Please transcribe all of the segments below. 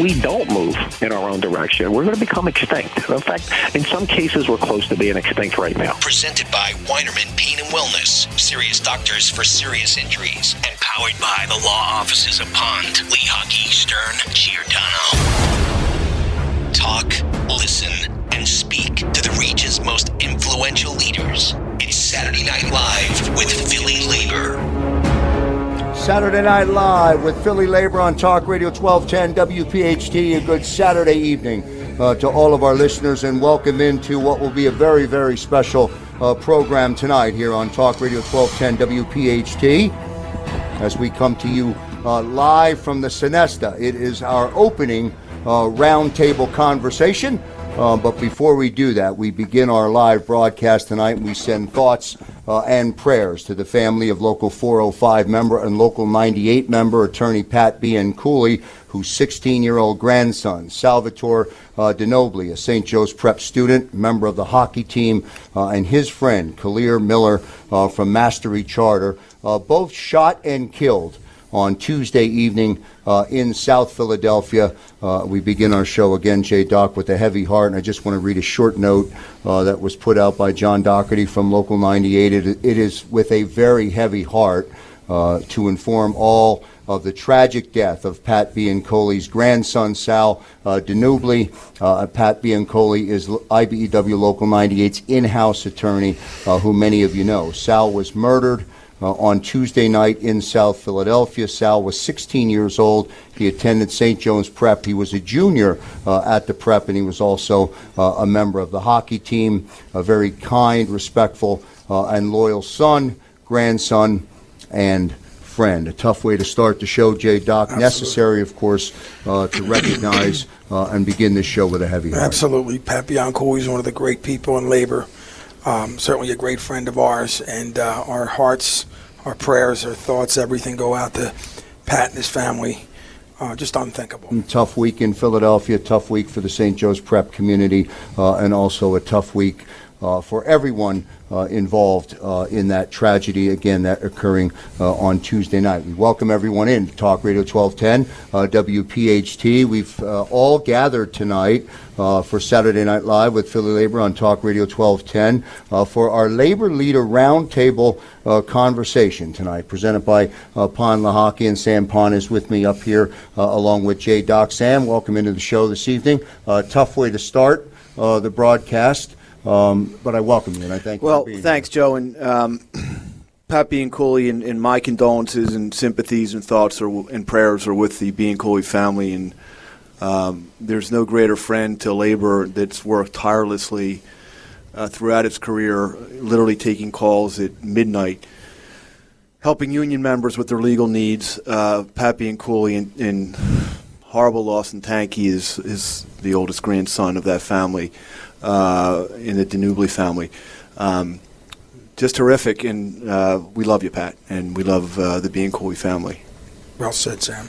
we don't move in our own direction, we're going to become extinct. In fact, in some cases, we're close to being extinct right now. Presented by Weinerman Pain and Wellness, serious doctors for serious injuries, and powered by the law offices of Pond, Lehocky, Stern, Giordano. Talk, listen, and speak to the region's most influential leaders. It's Saturday Night Live with Philly Labor. Saturday Night Live with Philly Labor on Talk Radio 1210 WPHT. A good Saturday evening uh, to all of our listeners and welcome into what will be a very, very special uh, program tonight here on Talk Radio 1210 WPHT as we come to you uh, live from the Sonesta. It is our opening uh, roundtable conversation. Uh, but before we do that, we begin our live broadcast tonight and we send thoughts uh, and prayers to the family of Local 405 member and Local 98 member, attorney Pat B. Cooley, whose 16 year old grandson, Salvatore uh, DiNubile, a St. Joe's Prep student, member of the hockey team, uh, and his friend, Kalir Miller uh, from Mastery Charter, uh, both shot and killed on Tuesday evening uh, in South Philadelphia. Uh, we begin our show again, Jay Doc, with a heavy heart, and I just want to read a short note uh, that was put out by John Dougherty from Local 98. It, it is with a very heavy heart uh, to inform all of the tragic death of Pat Biancoli's grandson, Sal uh, DiNubile. Uh, Pat Biancoli is IBEW Local 98's in-house attorney, uh, who many of you know. Sal was murdered uh, on Tuesday night in South Philadelphia. Sal was 16 years old. He attended St. John's Prep. He was a junior uh, at the Prep, and he was also uh, a member of the hockey team. A very kind, respectful, uh, and loyal son, grandson, and friend. A tough way to start the show, Jay Doc. Necessary, of course, uh, to recognize uh, and begin this show with a heavy heart. Absolutely. Pat Bianco is one of the great people in labor. Um, certainly a great friend of ours, and uh, our hearts, our prayers, our thoughts, everything go out to Pat and his family. Uh, just unthinkable. Tough week in Philadelphia, tough week for the St. Joe's Prep community, uh, and also a tough week for everyone uh, involved uh, in that tragedy, again, that occurring uh, on Tuesday night. We welcome everyone in Talk Radio 1210, uh, WPHT. We've uh, all gathered tonight uh, for Saturday Night Live with Philly Labor on Talk Radio 1210 uh, for our Labor Leader Roundtable uh, conversation tonight, presented by uh, Pond Lehocky, and Sam Pond is with me up here uh, along with Jay Doc. Sam, welcome into the show this evening. Uh, tough way to start uh, the broadcast. Um, but I welcome you and I thank you. Well, for being thanks, Joe, and um, Pat Cooley, and, and my condolences and sympathies and thoughts are, and prayers are with the Biancoli family. And um, there's no greater friend to labor that's worked tirelessly uh, throughout his career, literally taking calls at midnight, helping union members with their legal needs. Uh, Pat Cooley, in, in horrible loss in Tanky, is is the oldest grandson of that family uh, in the DiNubile family. Um, just terrific, and uh, we love you, Pat, and we love uh, the Biancoli family. Well said, Sam.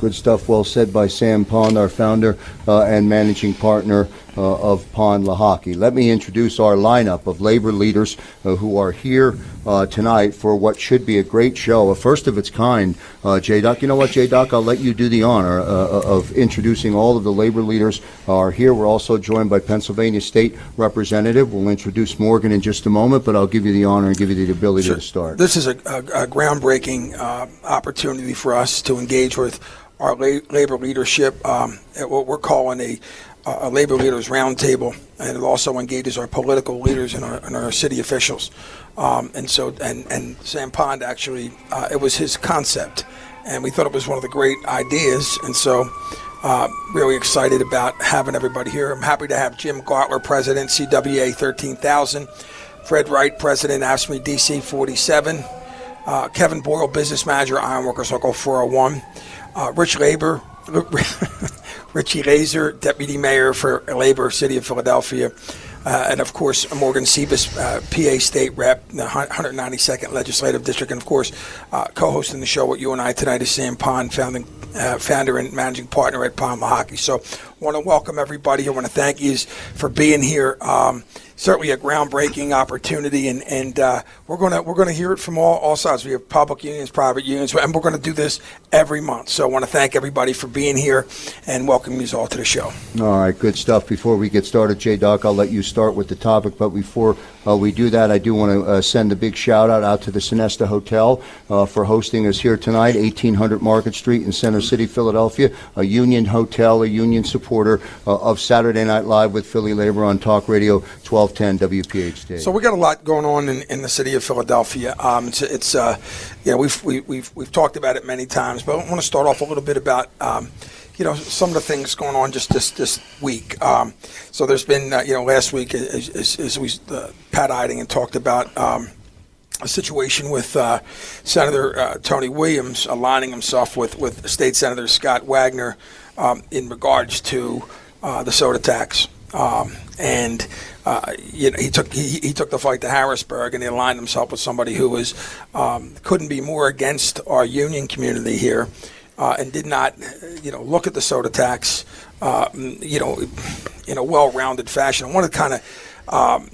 Good stuff. Well said by Sam Pond, our founder uh, and managing partner uh, of Pond Lehocky. Let me introduce our lineup of labor leaders uh, who are here uh, tonight for what should be a great show, a first of its kind. Uh, J. Doc, you know what, J. Doc? I'll let you do the honor uh, of introducing all of the labor leaders are here. We're also joined by Pennsylvania State Representative. We'll introduce Morgan in just a moment, but I'll give you the honor and give you the ability Sure. to start. This is a, a, a groundbreaking uh, opportunity for us to engage with our la- labor leadership um, at what we're calling a, a labor leaders roundtable, and it also engages our political leaders and our, and our city officials. Um, and so, and, and Sam Pond actually, uh, it was his concept, and we thought it was one of the great ideas, and so. Uh, really excited about having everybody here. I'm happy to have Jim Gardler, President, CWA 13,000. Fred Wright, President, AFSCME DC 47. Uh, Kevin Boyle, Business Manager, Ironworkers Local 401. Uh, Rich Labor, Richie Lazer, Deputy Mayor for Labor, City of Philadelphia. uh, and of course Morgan Cephas, uh, PA State Rep, the 192nd Legislative District, and of course uh, co-hosting the show with you and I tonight is Sam Pond, founding uh, founder and managing partner at Pond Hockey. So, want to welcome everybody. I want to thank you for being here. Um, certainly a groundbreaking opportunity, and and uh, we're gonna we're gonna hear it from all, all sides. We have public unions, private unions, and we're gonna do this every month. So I want to thank everybody for being here and welcome you all to the show. All right, good stuff. Before we get started, Jay Doc, I'll let you start with the topic, but before uh, we do that, I do want to uh, send a big shout out out to the Sonesta Hotel uh, for hosting us here tonight, 1800 Market Street in Center City, Philadelphia. A union hotel, a union supporter uh, of Saturday Night Live with Philly Labor on Talk Radio 1210 WPHT. So we got a lot going on in, in the city of Philadelphia. Um, it's, it's uh, know, we've, we, we've, we've talked about it many times, but I want to start off a little bit about, um, you know, some of the things going on just this, this week. Um, so there's been, uh, you know, last week, as, as, as we, uh, Pat Eidingen talked about, um, a situation with uh, Senator uh, Tony Williams aligning himself with, with State Senator Scott Wagner um, in regards to uh, the soda tax. Um, and uh, you know, he took he, he took the fight to Harrisburg, and he aligned himself with somebody who was um, couldn't be more against our union community here, uh, and did not, you know, look at the soda tax, uh, you know, in a well-rounded fashion. I want to kind of um,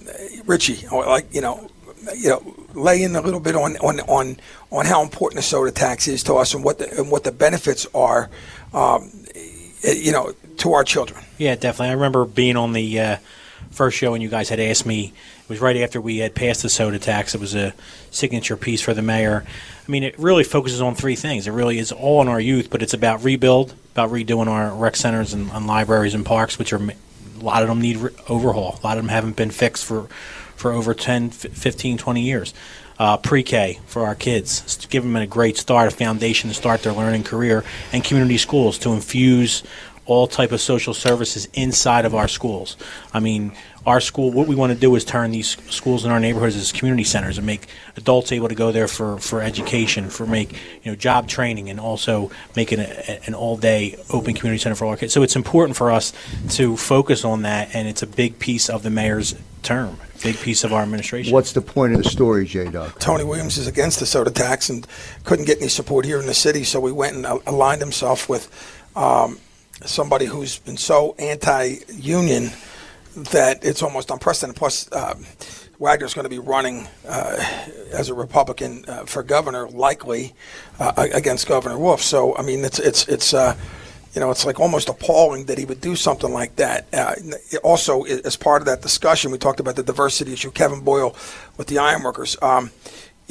Richie, like you know, you know, lay in a little bit on on on on how important the soda tax is to us and what the and what the benefits are, um, you know, to our children. Yeah, definitely. I remember being on the uh, first show and you guys had asked me. It was right after we had passed the soda tax. It was a signature piece for the mayor. I mean, it really focuses on three things. It really is all on our youth, but it's about rebuild, about redoing our rec centers and, and libraries and parks, which are a lot of them need re- overhaul. A lot of them haven't been fixed for for over 10, 15, 20 years. Uh, pre-K for our kids, to give them a great start, a foundation to start their learning career, and community schools to infuse all type of social services inside of our schools. I mean, our school, what we want to do is turn these schools in our neighborhoods as community centers and make adults able to go there for, for education, for make you know job training, and also make it a, an all day open community center for all our kids. So it's important for us to focus on that, and it's a big piece of the mayor's term, big piece of our administration. What's the point of the story, J Doc? Tony Williams is against the soda tax and couldn't get any support here in the city, so we went and aligned himself with. Um, somebody who's been so anti-union that it's almost unprecedented. Plus, uh, Wagner's going to be running uh, as a Republican uh, for governor, likely uh, against Governor Wolf. So, I mean, it's it's it's uh, you know it's like almost appalling that he would do something like that. Uh, also, as part of that discussion, we talked about the diversity issue. Kevin Boyle with the ironworkers. Um,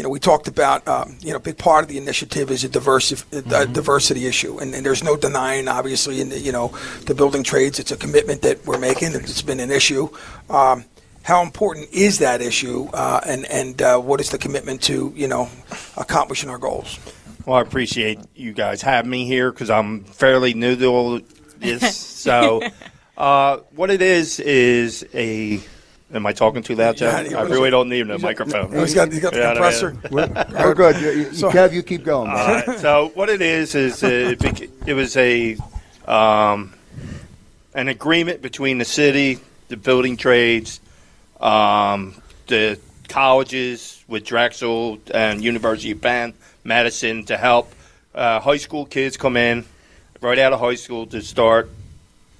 you know, we talked about, um, you know, a big part of the initiative is a diversity, mm-hmm. diversity issue. And, and, there's no denying, obviously, in the, you know, the building trades, it's a commitment that we're making. It's been an issue. Um, how important is that issue, uh, and and uh, what is the commitment to you know accomplishing our goals? Well, I appreciate you guys having me here because I'm fairly new to all this. so, uh, what it is is a Am I talking too loud, Jeff? Yeah, I really don't need a microphone. he's got, he's got the compressor. We're, we're, good. You, you, so, Kev, you keep going. so what it is is it, it was a um, an agreement between the city, the building trades, um, the colleges with Drexel and University of Penn, Madison to help uh, high school kids come in right out of high school to start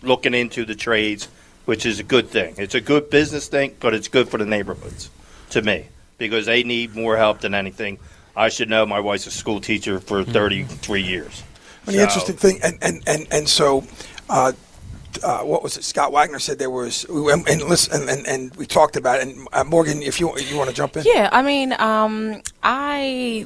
looking into the trades which is a good thing. It's a good business thing, but it's good for the neighborhoods to me because they need more help than anything. I should know my wife's a school teacher for mm-hmm. 33 years. And the so. interesting thing, and, and, and, and so, uh, uh, what was it? Scott Wagner said there was, and, and listen, and, and, we talked about it. And uh, Morgan, if you you want to jump in, yeah, I mean, um, I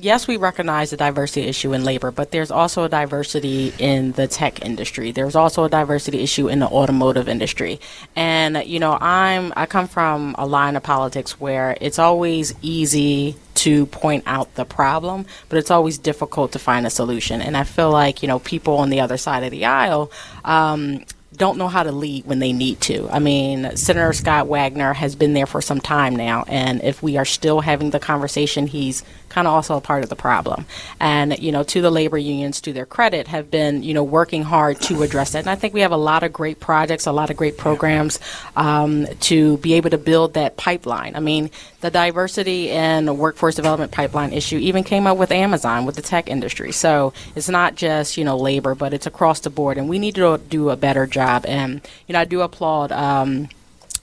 yes, we recognize the diversity issue in labor, but there's also a diversity in the tech industry. There's also a diversity issue in the automotive industry. And, you know, I'm, I come from a line of politics where it's always easy to point out the problem, but it's always difficult to find a solution. And I feel like, you know, people on the other side of the aisle, um, don't know how to lead when they need to. I mean, Senator Scott Wagner has been there for some time now, and if we are still having the conversation he's kind of also a part of the problem. And you know, to the labor unions, to their credit, have been you know working hard to address that. And I think we have a lot of great projects, a lot of great programs um, to be able to build that pipeline. I mean, the diversity and workforce development pipeline issue even came up with Amazon, with the tech industry. So it's not just you know labor, but it's across the board, and we need to do a better job. And you know, I do applaud. Um,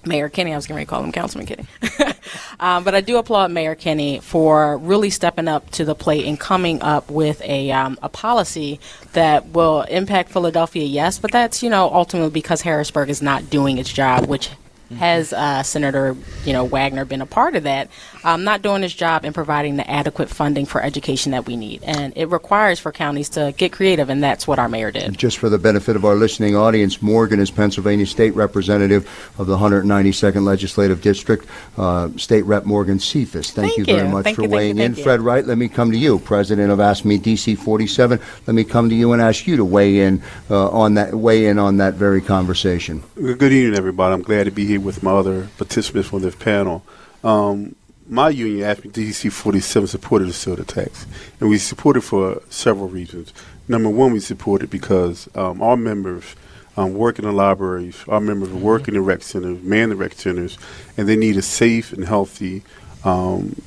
Mayor Kenney, I was going to call him Councilman Kenney. um, but I do applaud Mayor Kenney for really stepping up to the plate and coming up with a, um, a policy that will impact Philadelphia, yes, but that's, you know, ultimately because Harrisburg is not doing its job, which has uh, Senator, you know, Wagner been a part of that, um, not doing his job in providing the adequate funding for education that we need. And it requires for counties to get creative, and that's what our mayor did. Just for the benefit of our listening audience, Morgan is Pennsylvania State Representative of the 192nd Legislative District, uh, State Rep Morgan Cephas. Thank, Thank you very much Thank for you, thank weighing you, in. you. Fred Wright, let me come to you, President of AFSCME DC 47. Let me come to you and ask you to weigh in uh, on that weigh in on that very conversation. Good evening, everybody. I'm glad to be here with my other participants from this panel. Um, my union, AFSCME DC 47, supported the soda tax, and we supported it for several reasons. Number one, we supported it because um, our members um, work in the libraries, our members work in the rec centers, man the rec centers, and they need a safe and healthy um,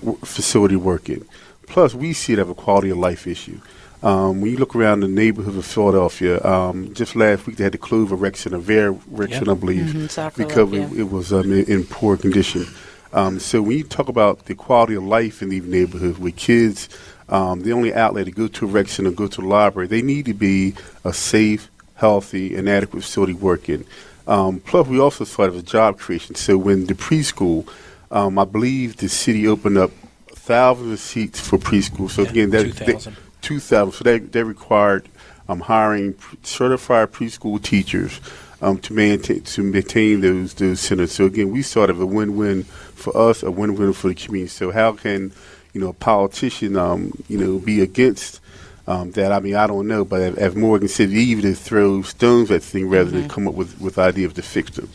w- facility working. Plus, we see it as a quality of life issue. Um, when you look around the neighborhood of Philadelphia, um, just last week they had to close a rec center, Vare rec Yep. I believe, Mhm, South because Philadelphia. it, it was um, in, in poor condition. Um, so when you talk about the quality of life in these neighborhoods with kids, um, the only outlet to go to a rec center, go to the library, they need to be a safe, healthy, and adequate facility working. Um, plus, we also as a job creation. So when the preschool, um, I believe the city opened up thousands of seats for preschool. So Yeah, again, that 2,000. That- 2,000. So they, they required um, hiring certified preschool teachers um, to maintain to maintain those those centers. So again, we saw it as a win-win for us, a win-win for the community. So how can you know a politician um, you know be against um, that? I mean, I don't know, but as, as Morgan said, they even to throw stones at the thing rather than come up with with ideas to fix them.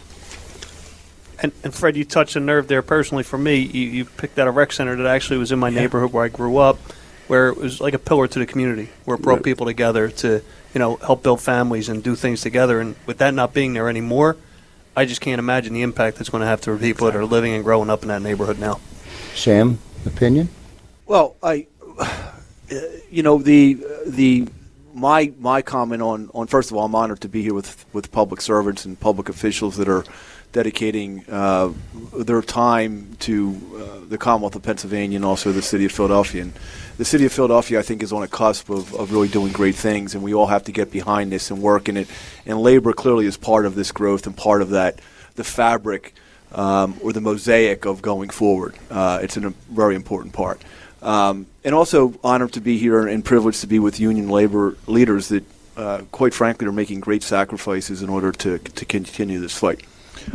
And, and Fred, you touched a nerve there personally for me. You, you picked out a rec center that actually was in my neighborhood where I grew up, where it was like a pillar to the community, where it brought Right. people together to, you know, help build families and do things together. And with that not being there anymore, I just can't imagine the impact that's going to have to people that are living and growing up in that neighborhood now. Sam, opinion? Well, I, uh, you know, the the my my comment on on first of all, I'm honored to be here with with public servants and public officials that are dedicating uh, their time to uh, the Commonwealth of Pennsylvania and also the city of Philadelphia. And the city of Philadelphia, I think, is on a cusp of, of really doing great things, and we all have to get behind this and work in it. And labor clearly is part of this growth and part of that, the fabric um, or the mosaic of going forward. Uh, it's an, a very important part. Um, and also honored to be here and privileged to be with union labor leaders that, uh, quite frankly, are making great sacrifices in order to, to continue this fight.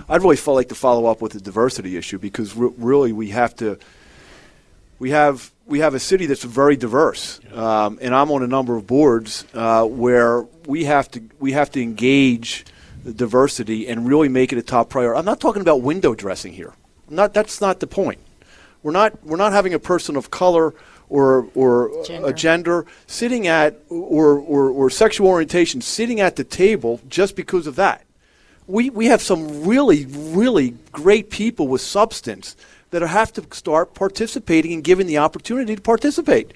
I'd really felt like to follow up with the diversity issue because re- really we have to we have we have a city that's very diverse, um, and I'm on a number of boards uh, where we have to we have to engage the diversity and really make it a top priority. I'm not talking about window dressing here. I'm not that's not the point. We're not we're not having a person of color or or a gender sitting at or, or or sexual orientation sitting at the table just because of that we, we have some really, really great people with substance that have to start participating and given the opportunity to participate.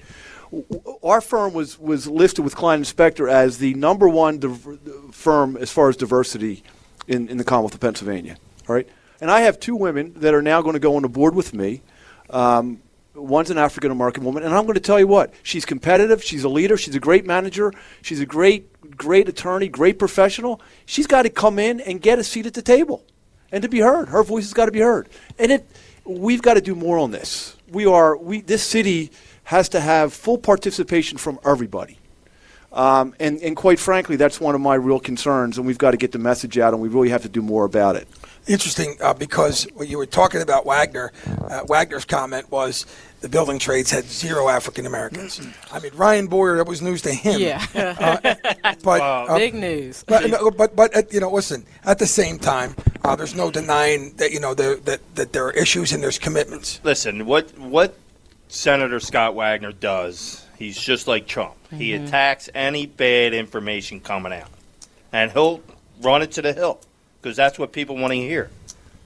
Our firm was, was listed with Klein Inspector as the number one div- firm as far as diversity in, in the Commonwealth of Pennsylvania. All right? And I have two women that are now going to go on the board with me. Um, one's an African American woman, and I'm going to tell you what, she's competitive, she's a leader, she's a great manager, she's a great, great attorney, great professional. She's got to come in and get a seat at the table and to be heard. Her voice has got to be heard. And it, we've got to do more on this. We are, we, this city has to have full participation from everybody. Um, and, and quite frankly, that's one of my real concerns, and we've got to get the message out, and we really have to do more about it. Interesting, uh, because when you were talking about Wagner, uh, Wagner's comment was the building trades had zero African Americans. I mean, Ryan Boyer, that was news to him. Yeah. Uh, but uh, Big news. But, no, but but uh, you know, listen. At the same time, uh, there's no denying that you know there, that that there are issues and there's commitments. Listen, what what Senator Scott Wagner does, he's just like Trump. He Mhm. attacks any bad information coming out, and he'll run it to the hill because that's what people want to hear.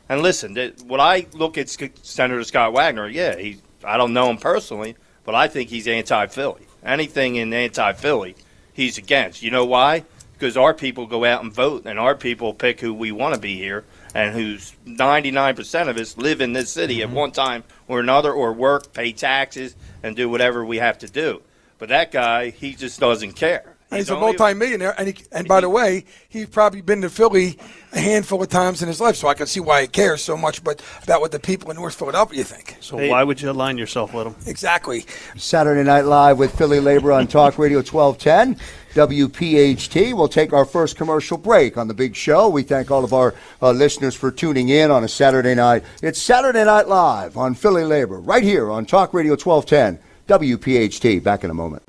And listen, when I look at Senator Scott Wagner, yeah, he, I don't know him personally, but I think he's anti-Philly. Anything in anti-Philly, he's against. You know why? Because our people go out and vote, and our people pick who we want to be here, and who's 99% of us live in this city at mm-hmm. one time or another, or work, pay taxes, and do whatever we have to do. But that guy, he just doesn't care. And he's, a multimillionaire. and he, and by the way, he's probably been to Philly a handful of times in his life, so I can see why he cares so much. But about what the people in North Philadelphia think. So why would you align yourself with them? Exactly. Saturday Night Live with Philly Labor on Talk Radio 1210, WPHT. We'll take our first commercial break on the big show. We thank all of our uh, listeners for tuning in on a Saturday night. It's Saturday Night Live on Philly Labor, right here on Talk Radio 1210, WPHT. Back in a moment.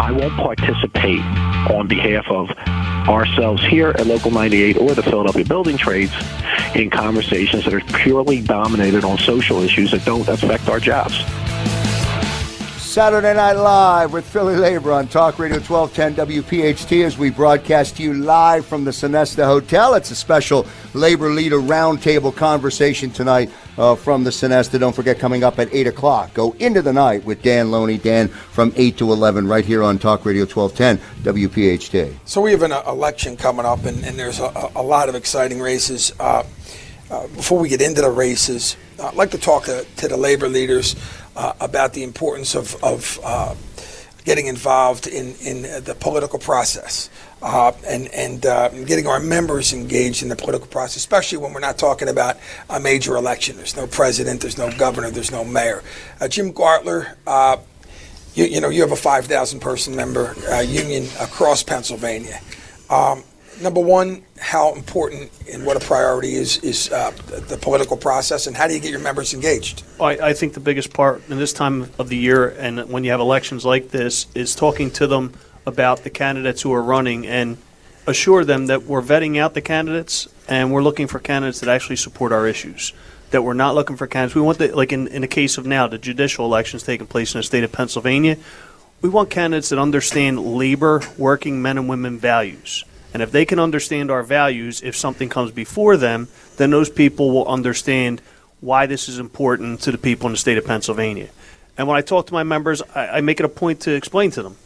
I won't participate on behalf of ourselves here at Local 98 or the Philadelphia Building Trades in conversations that are purely dominated on social issues that don't affect our jobs. Saturday Night Live with Philly Labor on Talk Radio 1210 WPHT as we broadcast to you live from the Sonesta Hotel. It's a special labor leader roundtable conversation tonight uh, from the Sonesta. Don't forget, coming up at 8 o'clock, go into the night with Dan Loney. Dan from 8 to 11 right here on Talk Radio 1210 WPHT. So we have an uh, election coming up, and, and there's a, a lot of exciting races. Uh, uh, before we get into the races, I'd like to talk to, to the labor leaders uh, about the importance of, of uh, getting involved in, in the political process uh, and, and uh, getting our members engaged in the political process, especially when we're not talking about a major election. There's no president, there's no governor, there's no mayor. Uh, Jim Gardler, uh, you, you know, you have a 5,000 person member uh, union across Pennsylvania. Um, number one, how important and what a priority is is uh, the, political process, and how do you get your members engaged? I, I think the biggest part in this time of the year and when you have elections like this is talking to them about the candidates who are running and assure them that we're vetting out the candidates and we're looking for candidates that actually support our issues. That we're not looking for candidates. We want the like in, in the case of now the judicial elections taking place in the state of Pennsylvania. We want candidates that understand labor, working men and women values. And if they can understand our values, if something comes before them, then those people will understand why this is important to the people in the state of Pennsylvania. And when I talk to my members, I, I make it a point to explain to them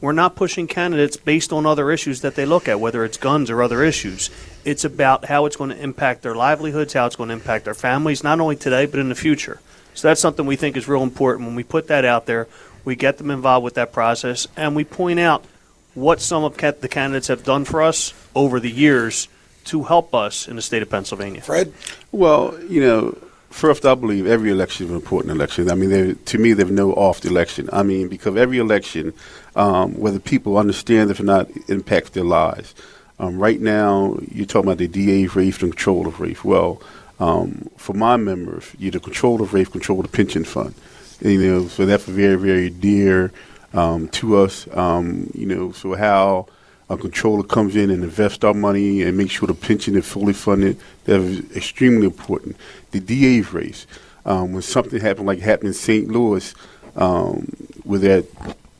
we're not pushing candidates based on other issues that they look at, whether it's guns or other issues. It's about how it's going to impact their livelihoods, how it's going to impact their families, not only today, but in the future. So that's something we think is real important. When we put that out there, we get them involved with that process, and we point out what some of the candidates have done for us over the years to help us in the state of Pennsylvania. Fred? Well, you know, first, I believe every election is an important election. I mean, to me, there's no off election. I mean, because every election, um, whether people understand it or not, impacts their lives. Um, right now, you're talking about the DA race and control of race. Well, um, for my members, you the control of race, control the pension fund. You know, so that's very, very dear um, to us. Um, you know, so how a controller comes in and invests our money and makes sure the pension is fully funded, that is extremely important. The DA's race, um, when something happened like happened in St. Louis, um, where that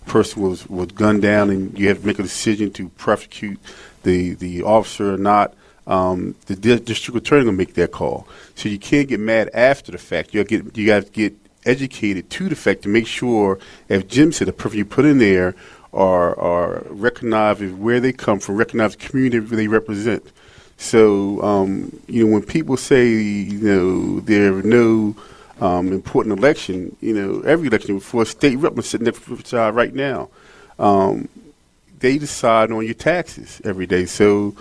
person was, was gunned down and you have to make a decision to prosecute the, the officer or not, um, the di- district attorney will make that call. So you can't get mad after the fact. You get you got to get educated to the fact to make sure, as Jim said, the person you put in there are are recognize where they come from, recognize the community they represent. So um, you know when people say you know there are no um, important election, you know every election for a state rep is sitting there right now. Um, they decide on your taxes every day. So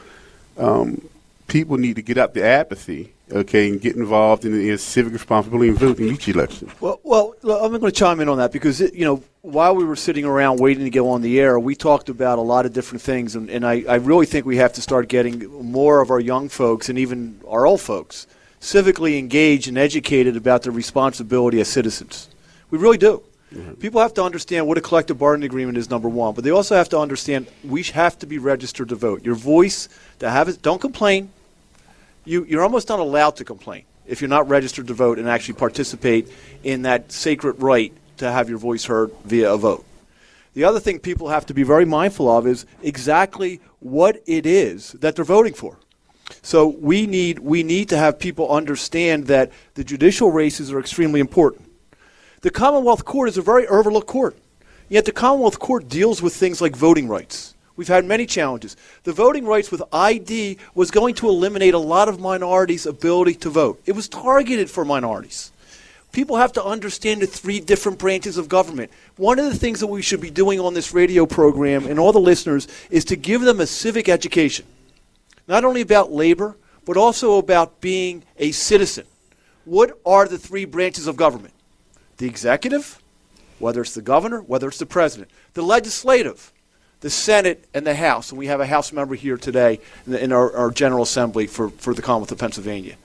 um, people need to get out the apathy, okay, and get involved in, in civic responsibility and vote in each election. Well, well, I'm going to chime in on that because it, you know while we were sitting around waiting to go on the air, we talked about a lot of different things, and, and I, I really think we have to start getting more of our young folks and even our old folks civically engaged and educated about their responsibility as citizens. We really do. Mm-hmm. People have to understand what a collective bargaining agreement is, number one, but they also have to understand we have to be registered to vote. Your voice, to have it, don't complain. You, you're almost not allowed to complain. if you're not registered to vote and actually participate in that sacred right to have your voice heard via a vote. The other thing people have to be very mindful of is exactly what it is that they're voting for. So we need we need to have people understand that the judicial races are extremely important. The Commonwealth Court is a very overlooked court. Yet the Commonwealth Court deals with things like voting rights. We've had many challenges. The voting rights with ID was going to eliminate a lot of minorities' ability to vote. It was targeted for minorities. People have to understand the three different branches of government. One of the things that we should be doing on this radio program and all the listeners is to give them a civic education, not only about labor, but also about being a citizen. What are the three branches of government? The executive, whether it's the governor, whether it's the president, the legislative, the Senate, and the House. And we have a House member here today in, the, in our, our General Assembly for, for the Commonwealth of Pennsylvania.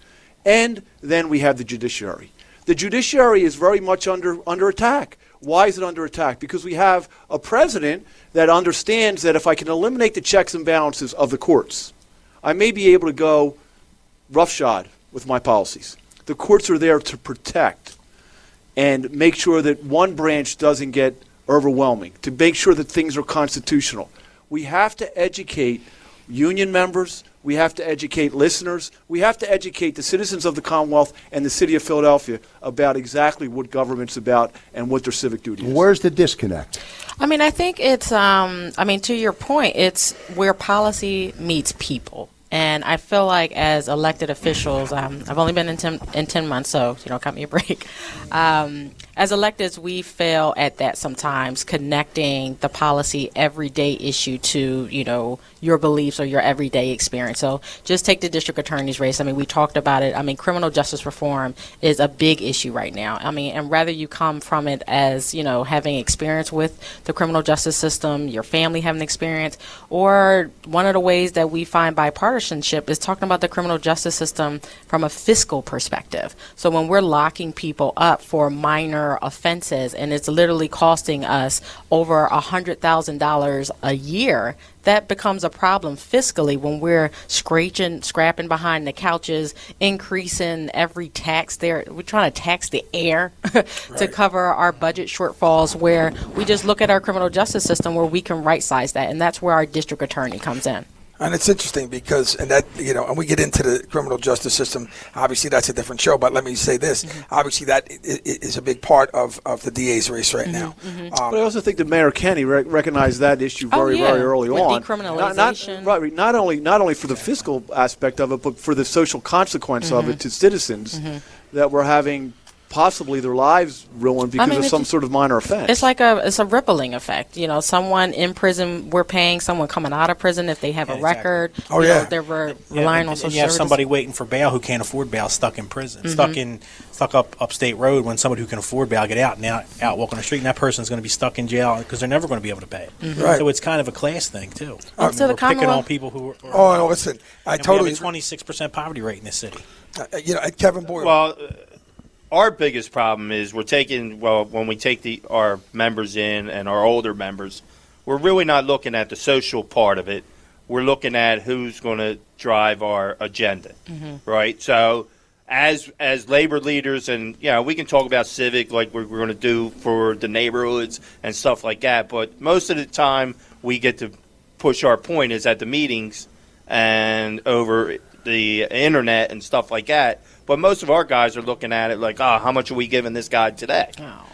And then we have the judiciary. The judiciary is very much under, under attack. Why is it under attack? Because we have a president that understands that if I can eliminate the checks and balances of the courts, I may be able to go roughshod with my policies. The courts are there to protect and make sure that one branch doesn't get overwhelming, to make sure that things are constitutional. We have to educate union members, we have to educate listeners, we have to educate the citizens of the Commonwealth and the city of Philadelphia about exactly what government's about and what their civic duty is. Where's the disconnect? I mean, I think it's, um, I mean, to your point, it's where policy meets people. And I feel like as elected officials, um, I've only been in 10, in 10 months, so, you know, cut me a break. Um, as electeds, we fail at that sometimes, connecting the policy everyday issue to, you know, your beliefs or your everyday experience. So just take the district attorney's race. I mean, we talked about it. I mean, criminal justice reform is a big issue right now. I mean, and whether you come from it as, you know, having experience with the criminal justice system, your family having experience, or one of the ways that we find bipartisanship is talking about the criminal justice system from a fiscal perspective. So when we're locking people up for minor offenses and it's literally costing us over a hundred thousand dollars a year that becomes a problem fiscally when we're scratching, scrapping behind the couches, increasing every tax there. We're trying to tax the air to cover our budget shortfalls where we just look at our criminal justice system where we can right size that. And that's where our district attorney comes in. And it's interesting because, and that, you know, and we get into the criminal justice system. Obviously, that's a different show, but let me say this. Obviously, that i- i- is a big part of, of the DA's race right now. Um, but I also think that Mayor Kenney rec- recognized that issue Oh, very, yeah. very early With on. decriminalization. Not, not, right, not only not only for the fiscal aspect of it, but for the social consequence of it to citizens Mhm. that were having possibly their lives ruined because mean, of some just- sort of minor offense. It's like a it's a rippling effect. You know, someone in prison, we're paying someone coming out of prison if they have a record. Oh, you know, yeah. they're re- Yeah, relying and- on and social you have services. somebody waiting for bail who can't afford bail, stuck in prison, Mhm. stuck in stuck up upstate road. When somebody who can afford bail get out now out walking the street, and that person's going to be stuck in jail because they're never going to be able to pay it. Mhm. Right. So it's kind of a class thing too. Uh, I mean, so the we're picking on people who. Are, Oh, no, listen, I and totally agree. twenty-six percent poverty rate in this city. Uh, you know, Kevin Boyle. Well, uh, our biggest problem is we're taking well when we take the our members in and our older members, we're really not looking at the social part of it. We're looking at who's going to drive our agenda, mm-hmm. right? So, as as labor leaders, and you know, we can talk about civic like we're, we're going to do for the neighborhoods and stuff like that. But most of the time, we get to push our point is at the meetings and over the internet and stuff like that. But most of our guys are looking at it like, oh, how much are we giving this guy today? Oh.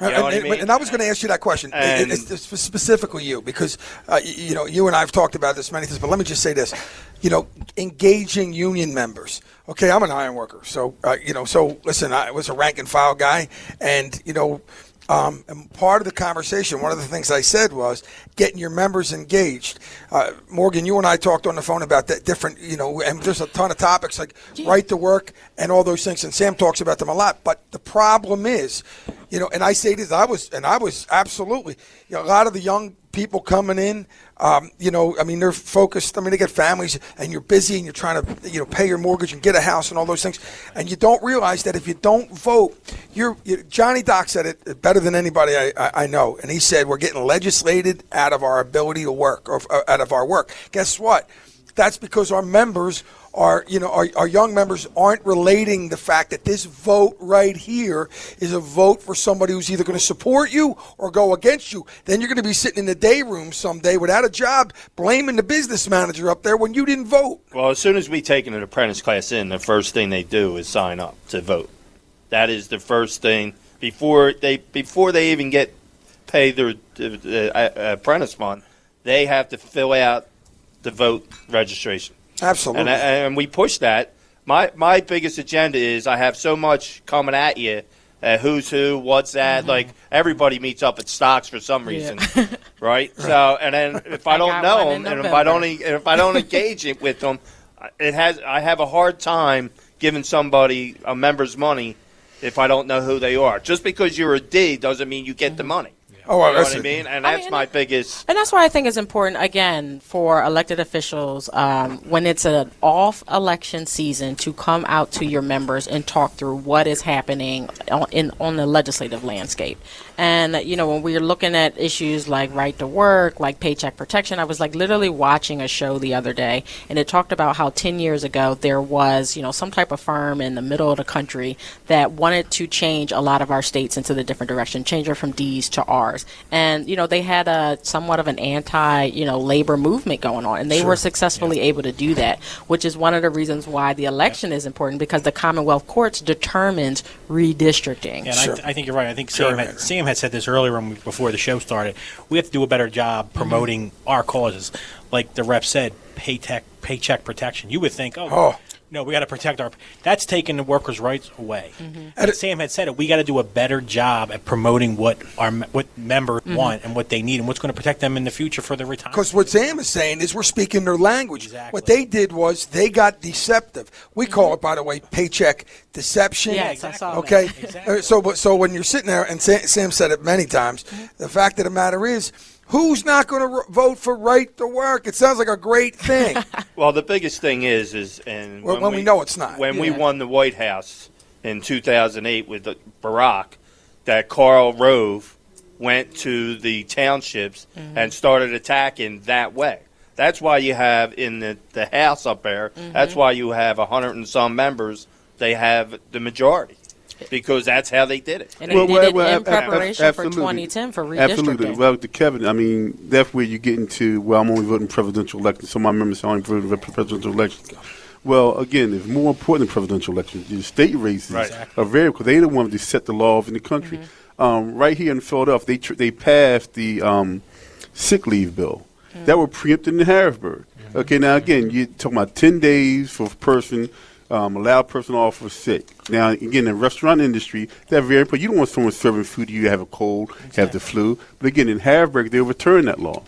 You know and, what I mean? and I was going to ask you that question, And- It- it's it's specifically you, because uh, y- you know you and I have talked about this many times. But let me just say this: you know, engaging union members. Okay, I'm an iron worker, so uh, you know. So listen, I was a rank and file guy, and you know. Um, and part of the conversation, one of the things I said was getting your members engaged. Uh, Morgan, you and I talked on the phone about that different, you know, and there's a ton of topics like right to work and all those things, and Sam talks about them a lot. But the problem is, you know, and I say this, I was, and I was absolutely, you know, a lot of the young people coming in, um, you know, I mean, they're focused. I mean, they get families, and you're busy, and you're trying to, you know, pay your mortgage and get a house and all those things, and you don't realize that if you don't vote, you're. You, Johnny Doc said it better than anybody I, I, I know, and he said we're getting legislated out of our ability to work, or uh, out of our work. Guess what? that's because our members are, you know, our, our young members aren't relating the fact that this vote right here is a vote for somebody who's either going to support you or go against you. Then you're going to be sitting in the day room someday without a job, blaming the business manager up there when you didn't vote. Well, as soon as we take an apprentice class in, the first thing they do is sign up to vote. That is the first thing before they before they even get paid their uh, uh, apprentice fund. They have to fill out the vote registration. Absolutely. And, uh, and we push that. My my biggest agenda is I have so much coming at you. Uh, who's who? What's that? Like everybody meets up at stocks for some reason, right? So, and then if I I don't know them, and if I don't, e- if I don't engage it with them, it has. I have a hard time giving somebody a member's money if I don't know who they are. Just because you're a D doesn't mean you get the money. Oh, well, you know what that's I mean? And I that's mean, my biggest. And that's why I think it's important, again, for elected officials um, when it's an off election season to come out to your members and talk through what is happening on, in, on the legislative landscape. And, uh, you know, when we're looking at issues like right to work, like paycheck protection, I was like literally watching a show the other day and it talked about how 10 years ago there was, you know, some type of firm in the middle of the country that wanted to change a lot of our states into the different direction, change it from D's to R's. And, you know, they had a somewhat of an anti, you know, labor movement going on and they were successfully able to do that, which is one of the reasons why the election is important because the Commonwealth courts determines redistricting. And I, th- I think you're right. I think Sam had, Sam had said this earlier when we, before the show started. We have to do a better job mm-hmm. promoting our causes. Like the rep said, paycheck paycheck protection. You would think, oh, Oh. No, we got to protect our. That's taking the workers' rights away. And And Sam had said it. We got to do a better job at promoting what our what members Mm-hmm. want and what they need and what's going to protect them in the future for their retirement. Because what Sam is saying is we're speaking their language. Exactly. What they did was they got deceptive. We call it, by the way, paycheck deception. Yes, I saw. Okay. Exactly. Uh, So, but so when you're sitting there, and Sam, Sam said it many times, the fact of the matter is, who's not going to r- vote for right to work? It sounds like a great thing. Well, the biggest thing is, is and When- when we know it's not. When we won the White House in 2008 with the- Barack, that Karl Rove went to the townships Mm-hmm. and started attacking that way. That's why you have in the, the House up there. Mm-hmm. That's why you have a hundred and some members. They have the majority because that's how they did it. And they did it in preparation for 2010 for redistricting. Absolutely. Well, to Kevin, I mean, that's where you get into, well, I'm only voting presidential elections. Some of my members say I'm only voting for presidential elections. Well, again, it's more important than presidential elections. The state races Right. are very because they're the ones that set the laws in the country. Um, right here in Philadelphia, they tr- they passed the um, sick leave bill that were preempted in Harrisburg. Okay, now again, you're talking about ten days for a person, um, allow a person off for sick. Now again, in the restaurant industry, they're very important. You don't want someone serving food to you have a cold, have the flu. But again, in Harrisburg, they overturned that law.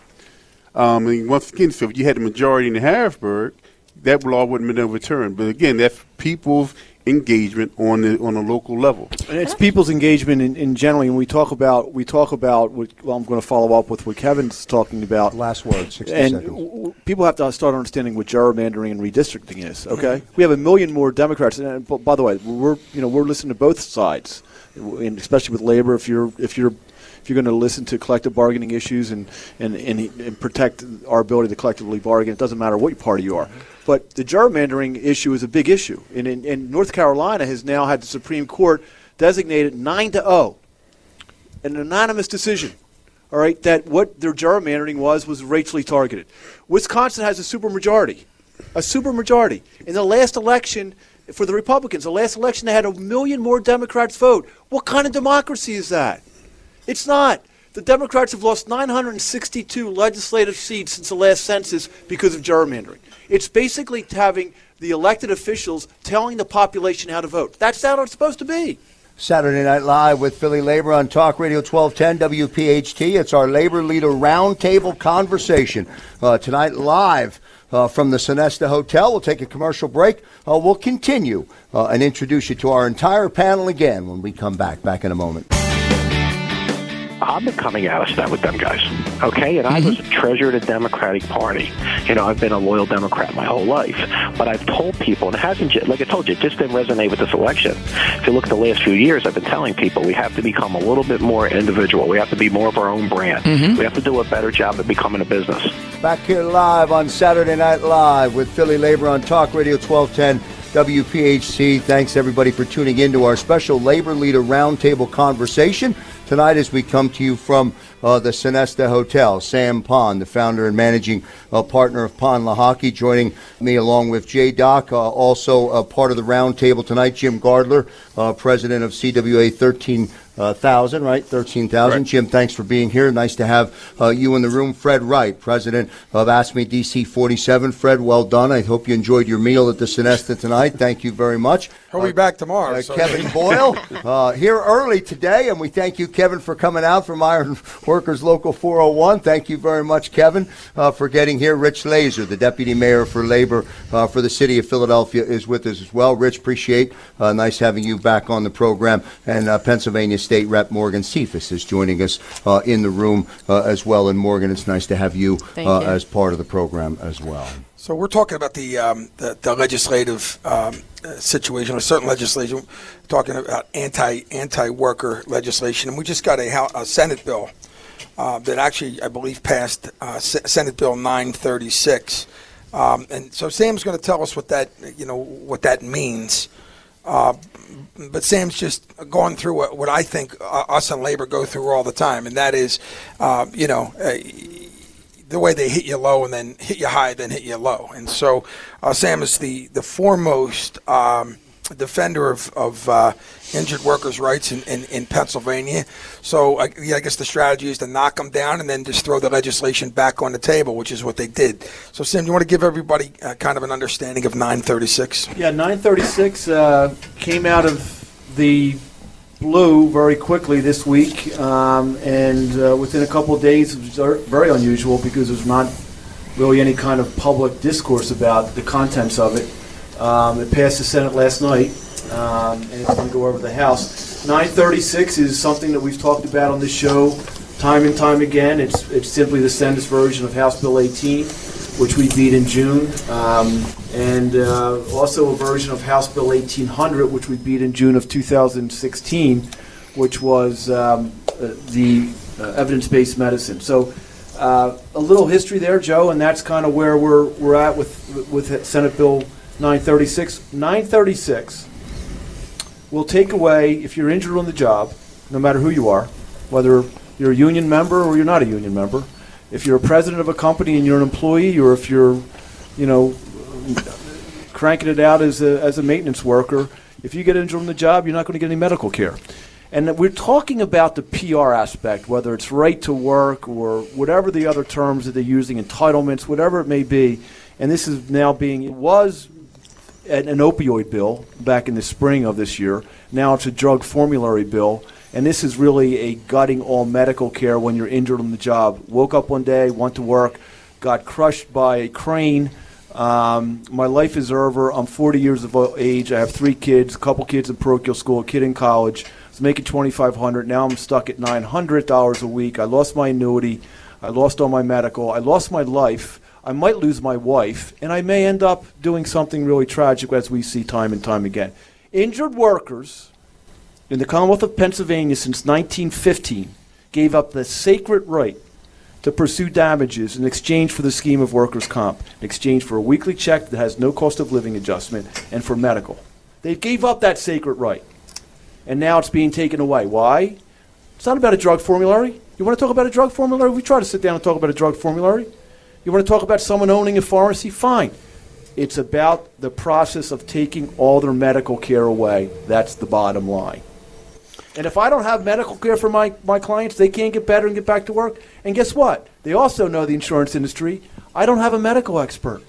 Um, and once again, so if you had the majority in Harrisburg, that law wouldn't have been overturned. But again, that's people's engagement on the on a local level. And it's people's engagement in, in generally, and we talk about we talk about. What, well, I'm going to follow up with what Kevin's talking about. Last word, 60 and seconds. w- w- people have to start understanding what gerrymandering and redistricting is. Okay, we have a million more Democrats. And by the way, we're you know we're listening to both sides, and especially with labor. If you're if you're if you're going to listen to collective bargaining issues and, and, and, and protect our ability to collectively bargain, it doesn't matter what party you are. But the gerrymandering issue is a big issue. And, and North Carolina has now had the Supreme Court designate it 9 to 0, an anonymous decision. All right, that what their gerrymandering was was racially targeted. Wisconsin has a supermajority, a supermajority. In the last election for the Republicans, the last election they had a million more Democrats vote. What kind of democracy is that? It's not. The Democrats have lost 962 legislative seats since the last census because of gerrymandering. It's basically having the elected officials telling the population how to vote. That's how it's supposed to be. Saturday Night Live with Philly Labor on Talk Radio 1210 WPHT. It's our labor leader roundtable conversation uh, tonight live. Uh, from the Sonesta Hotel. We'll take a commercial break. Uh, we'll continue uh, and introduce you to our entire panel again when we come back. Back in a moment. I've been coming out of step with them guys, okay? And I was mm-hmm. a treasurer of the Democratic Party. You know, I've been a loyal Democrat my whole life. But I've told people, and it hasn't, ju- like I told you, it just didn't resonate with this election. If you look at the last few years, I've been telling people we have to become a little bit more individual. We have to be more of our own brand. Mm-hmm. We have to do a better job at becoming a business. Back here live on Saturday Night Live with Philly Labor on Talk Radio 1210 WPHT. Thanks everybody for tuning in to our special Labor Leader Roundtable conversation tonight as we come to you from uh, the Sonesta Hotel. Sam Pond, the founder and managing uh, partner of Pond Lehocky, joining me along with Jay Doc, uh, also uh, part of the roundtable tonight. Jim Gardler, uh, president of CWA 13. Uh, thousand, right? Thirteen thousand. Jim, thanks for being here. Nice to have uh, you in the room. Fred Wright, president of AFSCME DC 47. Fred, well done. I hope you enjoyed your meal at the Sonesta tonight. Thank you very much. He'll be back tomorrow. Uh, so- Kevin Boyle uh, here early today, and we thank you, Kevin, for coming out from Iron Workers Local 401. Thank you very much, Kevin, uh, for getting here. Rich Lazer, the Deputy Mayor for Labor uh, for the City of Philadelphia, is with us as well. Rich, appreciate uh, nice having you back on the program, and uh, Pennsylvania State Rep Morgan Cephas is joining us uh, in the room uh, as well. And Morgan, it's nice to have you, uh, you. as part of the program as well. So we're talking about the um, the, the legislative um, situation, or certain legislation. talking about anti anti worker legislation, and we just got a, a Senate bill uh, that actually I believe passed uh, S- Senate Bill 936. Um, and so Sam's going to tell us what that you know what that means. Uh, but Sam's just going through what, what I think uh, us in labor go through all the time, and that is, uh, you know, uh, the way they hit you low and then hit you high, then hit you low. And so uh, Sam is the the foremost um, defender of, of uh, injured workers' rights in, in, in Pennsylvania. So I, yeah, I guess the strategy is to knock them down and then just throw the legislation back on the table, which is what they did. So Sam, do you want to give everybody uh, kind of an understanding of 936? Yeah, 936 uh, came out of the blue very quickly this week, um, and uh, within a couple of days, it was very unusual because there's not really any kind of public discourse about the contents of it. Um, it passed the Senate last night, um, and it's going to go over the House. 936 is something that we've talked about on this show time and time again. It's it's simply the Senate's version of House Bill 18, which we beat in June, um, and uh, also a version of House Bill 1800, which we beat in June of 2016, which was um, uh, the uh, evidence-based medicine. So. Uh, a little history there, Joe, and that's kind of where we're we're at with with Senate Bill 936. 936 will take away if you're injured on the job, no matter who you are, whether you're a union member or you're not a union member. If you're a president of a company and you're an employee, or if you're, you know, cranking it out as a, as a maintenance worker, if you get injured on the job, you're not going to get any medical care. And we're talking about the PR aspect, whether it's right to work or whatever the other terms that they're using, entitlements, whatever it may be. And this is now being, it was an, an opioid bill back in the spring of this year. Now it's a drug formulary bill. And this is really a gutting all medical care when you're injured on the job. Woke up one day, went to work, got crushed by a crane. Um, my life is over. I'm 40 years of age. I have three kids, a couple kids in parochial school, a kid in college. I was making 2,500. Now I'm stuck at $900 a week. I lost my annuity. I lost all my medical. I lost my life. I might lose my wife, and I may end up doing something really tragic, as we see time and time again. Injured workers in the Commonwealth of Pennsylvania since 1915 gave up the sacred right to pursue damages in exchange for the scheme of workers' comp, in exchange for a weekly check that has no cost of living adjustment, and for medical. They gave up that sacred right, and now it's being taken away. Why? It's not about a drug formulary. You want to talk about a drug formulary? We try to sit down and talk about a drug formulary. You want to talk about someone owning a pharmacy? Fine. It's about the process of taking all their medical care away. That's the bottom line. And if I don't have medical care for my, my clients, they can't get better and get back to work. And guess what? They also know the insurance industry. I don't have a medical expert.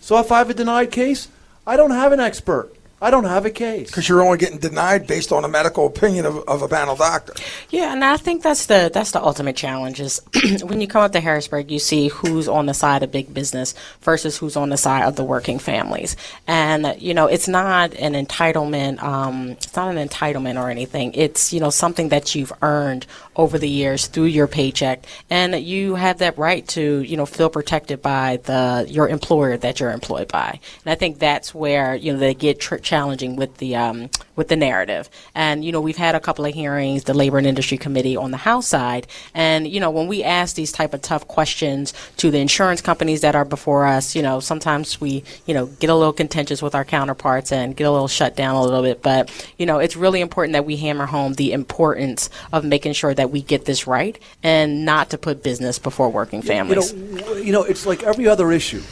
So if I have a denied case, I don't have an expert. I don't have a case. Because you're only getting denied based on a medical opinion of, of a panel doctor. Yeah, and I think that's the that's the ultimate challenge is when you come up to Harrisburg, you see who's on the side of big business versus who's on the side of the working families, and you know it's not an entitlement. Um, it's not an entitlement or anything. It's you know something that you've earned over the years through your paycheck, and you have that right to you know feel protected by the your employer that you're employed by. And I think that's where you know they get tr- challenging with the um, with the narrative. And you know we've had a couple of hearings, the Labor and Industry Committee on the House side, and you know when we ask these type of tough questions to the insurance companies that are before us, you know sometimes we you know get a little contentious with our counterparts and get a little shut down a little bit. But you know it's really important that we hammer home the importance of making sure that we get this right and not to put business before working families. You know, you know, it's like every other issue,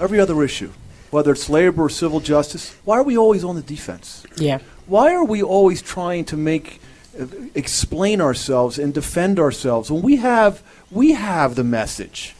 every other issue, whether it's labor or civil justice. Why are we always on the defense? Yeah. Why are we always trying to make uh, explain ourselves and defend ourselves when we have we have the message?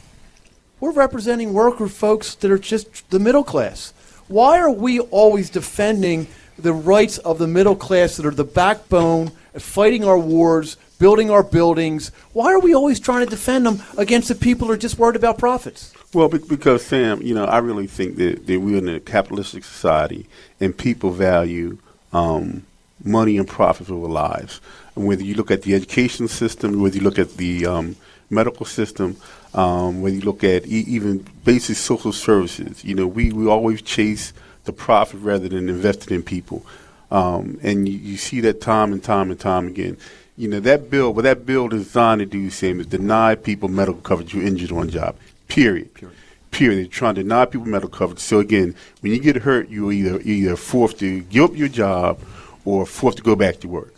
We're representing worker folks that are just the middle class. Why are we always defending the rights of the middle class that are the backbone, fighting our wars, building our buildings? Why are we always trying to defend them against the people who are just worried about profits? Well, because Sam, you know, I really think that, that we're in a capitalistic society and people value um, money and profit over lives. And whether you look at the education system, whether you look at the um, medical system, um, whether you look at e- even basic social services, you know, we, we always chase the profit rather than investing in people. Um, and you, you see that time and time and time again. You know, that bill, what that bill is designed to do, Sam, is deny people medical coverage who injured on job. Period. Period. Period. They're trying to deny people medical coverage. So again, when you get hurt, you're either either forced to give up your job or forced to go back to work.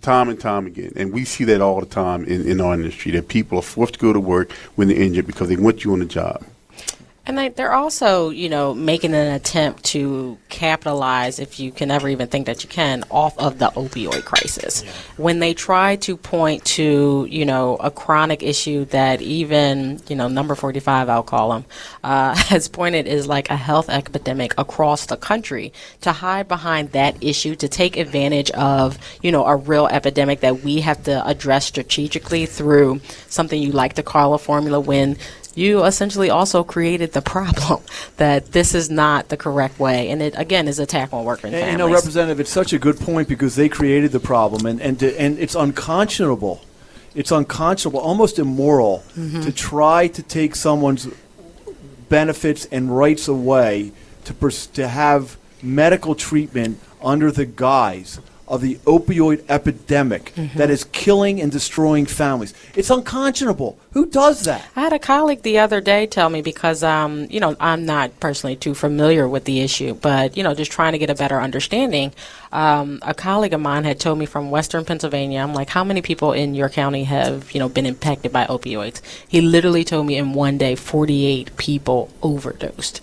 Time and time again. And we see that all the time in, in our industry, that people are forced to go to work when they're injured because they want you on the job. And they, they're also, you know, making an attempt to capitalize, if you can ever even think that you can, off of the opioid crisis. Yeah. When they try to point to, you know, a chronic issue that even, you know, number 45, I'll call them, uh, has pointed is like a health epidemic across the country, to hide behind that issue, to take advantage of, you know, a real epidemic that we have to address strategically through something you like to call a formula when you essentially also created the problem that this is not the correct way, and it again is attack on working and, families. You know, Representative, it's such a good point because they created the problem, and and and it's unconscionable. It's unconscionable, almost immoral, mm-hmm. to try to take someone's benefits and rights away to pers- to have medical treatment under the guise of the opioid epidemic mm-hmm. that is killing and destroying families. It's unconscionable. Who does that? I had a colleague the other day tell me because, um, you know, I'm not personally too familiar with the issue, but, you know, just trying to get a better understanding. Um, a colleague of mine had told me from Western Pennsylvania, I'm like, how many people in your county have, you know, been impacted by opioids? He literally told me in one day, 48 people overdosed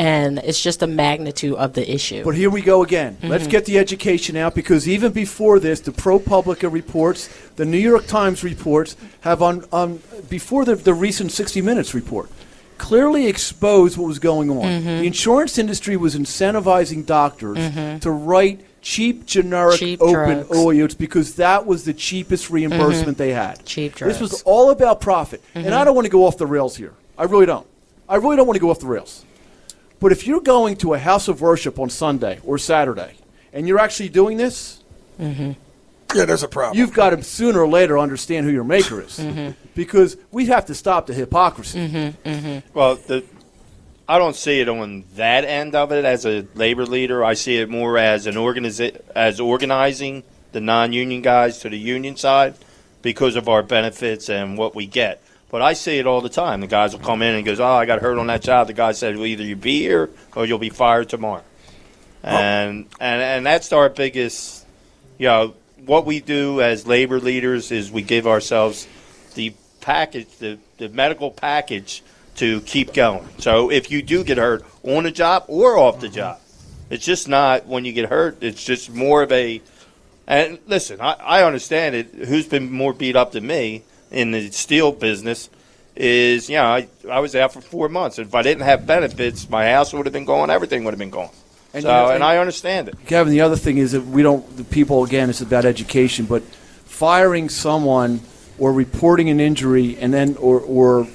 and it's just the magnitude of the issue. But here we go again. Mm-hmm. Let's get the education out because even before this, the ProPublica reports, the New York Times reports have on, on before the, the recent 60 Minutes report clearly exposed what was going on. Mm-hmm. The insurance industry was incentivizing doctors mm-hmm. to write cheap generic cheap open opioids because that was the cheapest reimbursement mm-hmm. they had. Cheap drugs. This was all about profit. And I don't want to go off the rails here. I really don't. I really don't want to go off the rails. But if you're going to a house of worship on Sunday or Saturday and you're actually doing this, mm-hmm. yeah, there's a problem. You've got to sooner or later understand who your maker is, mm-hmm. because we have to stop the hypocrisy. Mm-hmm. mm-hmm. Well, the, I don't see it on that end of it as a labor leader. I see it more as an organiza- as organizing the non-union guys to the union side because of our benefits and what we get. But I see it all the time. The guys will come in and goes, "Oh, I got hurt on that job." The guy said, "Well, either you be here or you'll be fired tomorrow." And and and that's our biggest, you know, what we do as labor leaders is we give ourselves the package, the the medical package to keep going. So if you do get hurt on the job or off the job, it's just not when you get hurt. It's just more of a. And listen, I, I understand it. Who's been more beat up than me? In the steel business is, you know, I, I was out for four months. If I didn't have benefits, my house would have been gone, everything would have been gone. And, so, you know, and I understand it. Kevin, the other thing is that we don't, the people, again, it's about education, but firing someone or reporting an injury and then, or, or,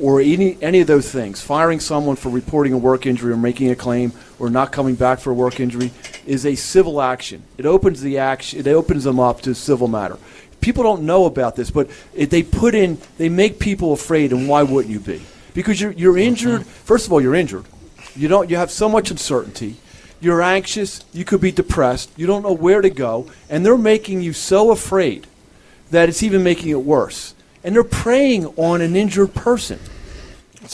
or any, any of those things, firing someone for reporting a work injury or making a claim or not coming back for a work injury is a civil action. It opens the action, it opens them up to civil matter. People don't know about this, but it, they put in, they make people afraid, and why wouldn't you be? Because you're, you're injured, first of all, you're injured. You don't, you have so much uncertainty. You're anxious. You could be depressed. You don't know where to go. And they're making you so afraid that it's even making it worse. And they're preying on an injured person.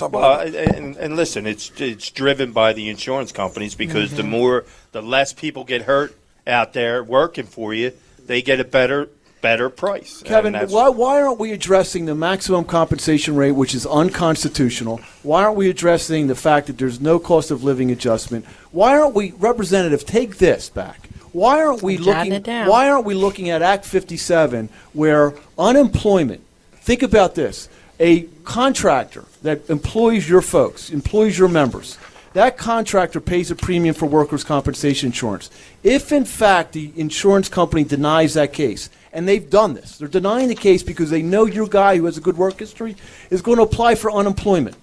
Uh, and, and listen, it's it's driven by the insurance companies because the Mhm. more, the less people get hurt out there working for you, they get a better better price. Kevin, why, why aren't we addressing the maximum compensation rate, which is unconstitutional? Why aren't we addressing the fact that there's no cost of living adjustment? Why aren't we, Representative, take this back. Why aren't we I'm looking? it down. Why aren't we looking at Act 57, where unemployment? Think about this: a contractor that employs your folks, employs your members. That contractor pays a premium for workers' compensation insurance. If, in fact, the insurance company denies that case, and they've done this, they're denying the case because they know your guy who has a good work history is going to apply for unemployment.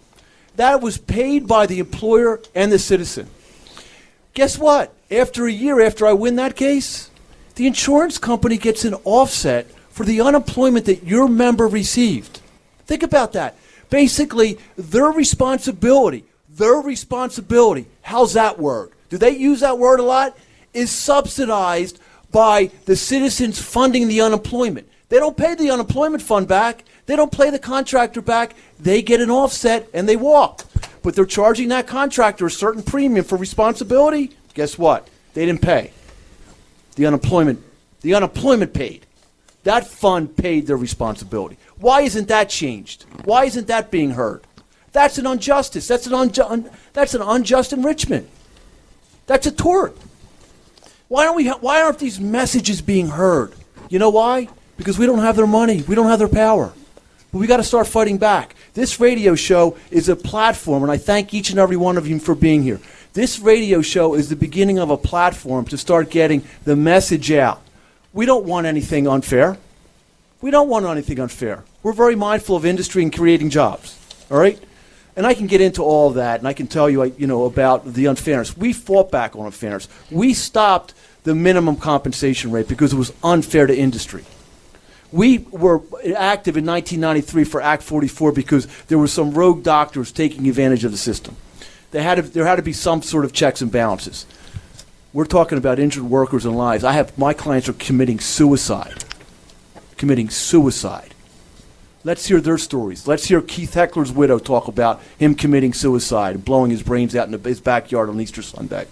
That was paid by the employer and the citizen. Guess what? After a year after I win that case, the insurance company gets an offset for the unemployment that your member received. Think about that. Basically, their responsibility, their responsibility, how's that word? Do they use that word a lot? Is subsidized by the citizens funding the unemployment. They don't pay the unemployment fund back. They don't pay the contractor back. They get an offset and they walk. But they're charging that contractor a certain premium for responsibility. Guess what? They didn't pay. The unemployment, the unemployment paid. That fund paid their responsibility. Why isn't that changed? Why isn't that being heard? That's an injustice. That's an, unju- un- that's an unjust enrichment. That's a tort. Why aren't we? Ha- why aren't these messages being heard? You know why? Because we don't have their money. We don't have their power. But we got to start fighting back. This radio show is a platform, and I thank each and every one of you for being here. This radio show is the beginning of a platform to start getting the message out. We don't want anything unfair. We don't want anything unfair. We're very mindful of industry and creating jobs. All right? And I can get into all that, and I can tell you, you know, about the unfairness. We fought back on unfairness. We stopped the minimum compensation rate because it was unfair to industry. We were active in 1993 for Act 44 because there were some rogue doctors taking advantage of the system. There had to, there had to be some sort of checks and balances. We're talking about injured workers and lives. I have my clients are committing suicide, committing suicide. Let's hear their stories. Let's hear Keith Heckler's widow talk about him committing suicide and blowing his brains out in his backyard on Easter Sunday.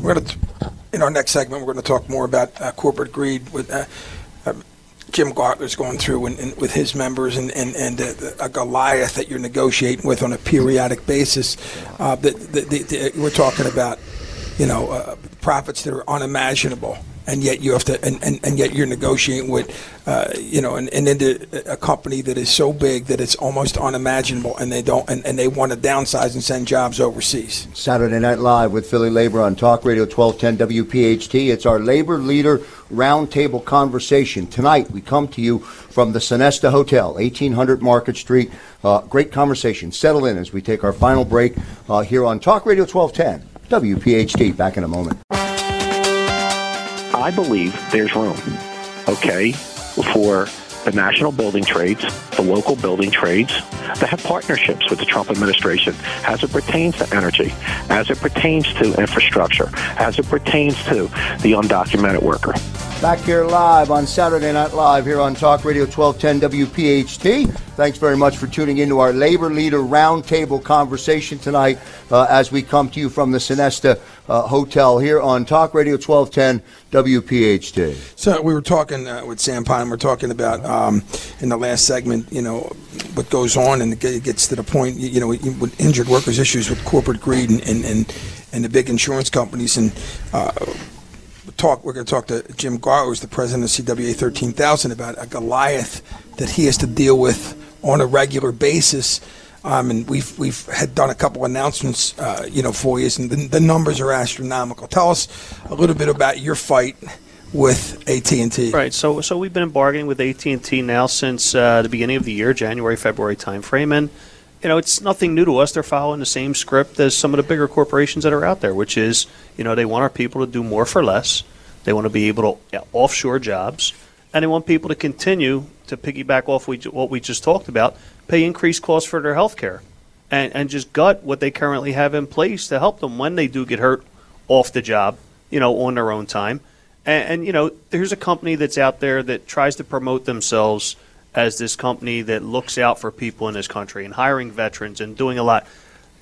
We're going to, in our next segment, we're going to talk more about uh, corporate greed with uh, uh, Jim Gardler's going through and, with his members and, and, and uh, a Goliath that you're negotiating with on a periodic basis. Uh, the, we're talking about, you know, uh, profits that are unimaginable. And yet you have to, and, and, and yet you're negotiating with, uh, you know, and, and a company that is so big that it's almost unimaginable, and they don't, and, and they want to downsize and send jobs overseas. Saturday Night Live with Philly Labor on Talk Radio 1210 WPHT. It's our labor leader roundtable conversation. Tonight, we come to you from the Sonesta Hotel, 1800 Market Street. Uh, great conversation. Settle in as we take our final break uh, here on Talk Radio 1210 WPHT. Back in a moment. I believe there's room, okay, for the national building trades, the local building trades, to have partnerships with the Trump administration as it pertains to energy, as it pertains to infrastructure, as it pertains to the undocumented worker. Back here live on Saturday Night Live here on Talk Radio 1210 WPHT. Thanks very much for tuning into our Labor Leader Roundtable conversation tonight uh, as we come to you from the Sonesta uh, Hotel here on Talk Radio 1210 WPHT. So we were talking uh, with Sam Pond. We're talking about um, in the last segment, you know, what goes on, and it gets to the point, you know, with injured workers issues with corporate greed and and and, and the big insurance companies and. Talk. We're going to talk to Jim Gardler, who's the president of CWA 13,000, about a Goliath that he has to deal with on a regular basis um, and we've we've had done a couple announcements, uh, you know, for you, and the, the numbers are astronomical. Tell us a little bit about your fight with AT and T. Right. So so we've been bargaining with AT and T now since uh, the beginning of the year, January February timeframe, and you know it's nothing new to us. They're following the same script as some of the bigger corporations that are out there, which is you know they want our people to do more for less. They want to be able to yeah, offshore jobs, and they want people to continue to piggyback off we, what we just talked about, pay increased costs for their health care, and, and just gut what they currently have in place to help them when they do get hurt off the job, you know, on their own time. And, and you know, there's a company that's out there that tries to promote themselves as this company that looks out for people in this country and hiring veterans and doing a lot.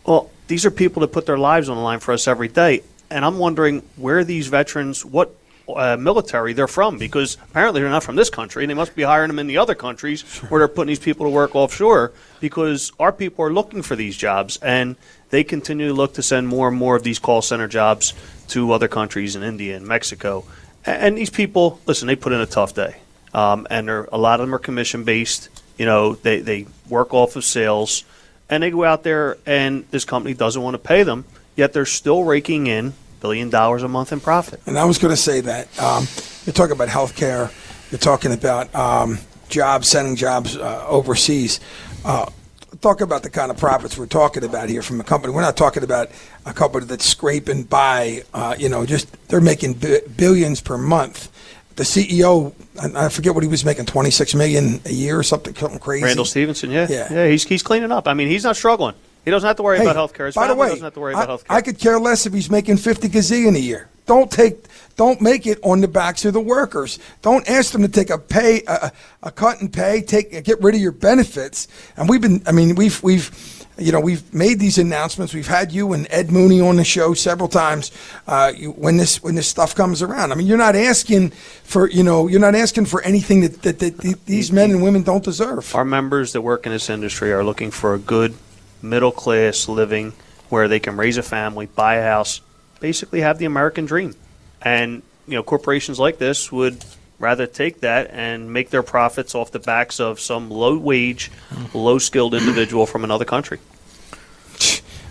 Well, these are people that put their lives on the line for us every day. And I'm wondering where these veterans, what uh, military they're from, because apparently they're not from this country. They must be hiring them in the other countries where they're putting these people to work offshore, because our people are looking for these jobs, and they continue to look to send more and more of these call center jobs to other countries in India and Mexico. And these people, listen, they put in a tough day, um, and a lot of them are commission based. You know, they they work off of sales, and they go out there, and this company doesn't want to pay them, yet they're still raking in billion dollars a month in profit. And I was going to say that um, you're talking about healthcare, you're talking about um, jobs, sending jobs uh, overseas. Uh, talk about the kind of profits we're talking about here from a company. We're not talking about a company that's scraping by, uh, you know, just they're making bi- billions per month. The CEO, I I forget what he was making, 26 million a year or something, something crazy. Randall Stephenson, yeah, Yeah. yeah, he's he's cleaning up. I mean, he's not struggling. He doesn't have to worry Hey, about health care. By the way, doesn't have to worry I, about health care. I could care less if he's making 50 gazillion a year. Don't take, don't make it on the backs of the workers. Don't ask them to take a pay, a, a cut in pay, take, get rid of your benefits. And we've been, I mean, we've, we've, you know, we've made these announcements. We've had you and Ed Mooney on the show several times. Uh, you, when this, when this stuff comes around, I mean, you're not asking for, you know, you're not asking for anything that, that, that th- these men and women don't deserve. Our members that work in this industry are looking for a good middle class living where they can raise a family, buy a house, basically have the American dream. And you know, corporations like this would rather take that and make their profits off the backs of some low wage, low skilled individual from another country.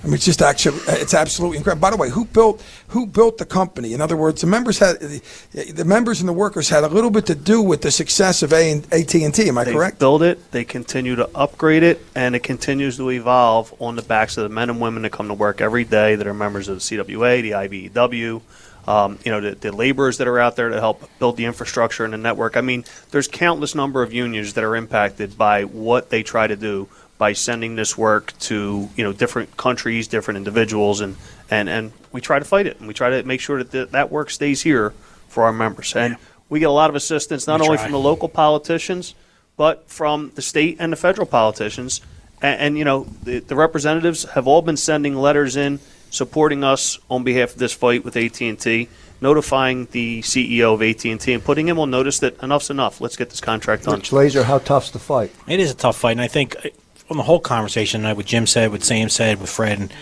I mean, it's just actually, it's absolutely incredible. By the way, who built who built the company? In other words, the members had the members and the workers had a little bit to do with the success of A and AT and T. Am I they correct? build it, they continue to upgrade it, and it continues to evolve on the backs of the men and women that come to work every day that are members of the CWA, the IBEW, um, you know, the, the laborers that are out there to help build the infrastructure and the network. I mean, there's countless number of unions that are impacted by what they try to do by sending this work to you know different countries, different individuals, and and and we try to fight it, and we try to make sure that th- that work stays here for our members. And we get a lot of assistance not We only try. from the local politicians, but from the state and the federal politicians. And, and you know, the, the representatives have all been sending letters in supporting us on behalf of this fight with AT&T, notifying the CEO of AT&T and putting him on notice that enough's enough. Let's get this contract done. Rich Lazer, how tough's the fight? It is a tough fight, and I think uh, on the whole conversation, uh, what Jim said, what Sam said, with Fred, and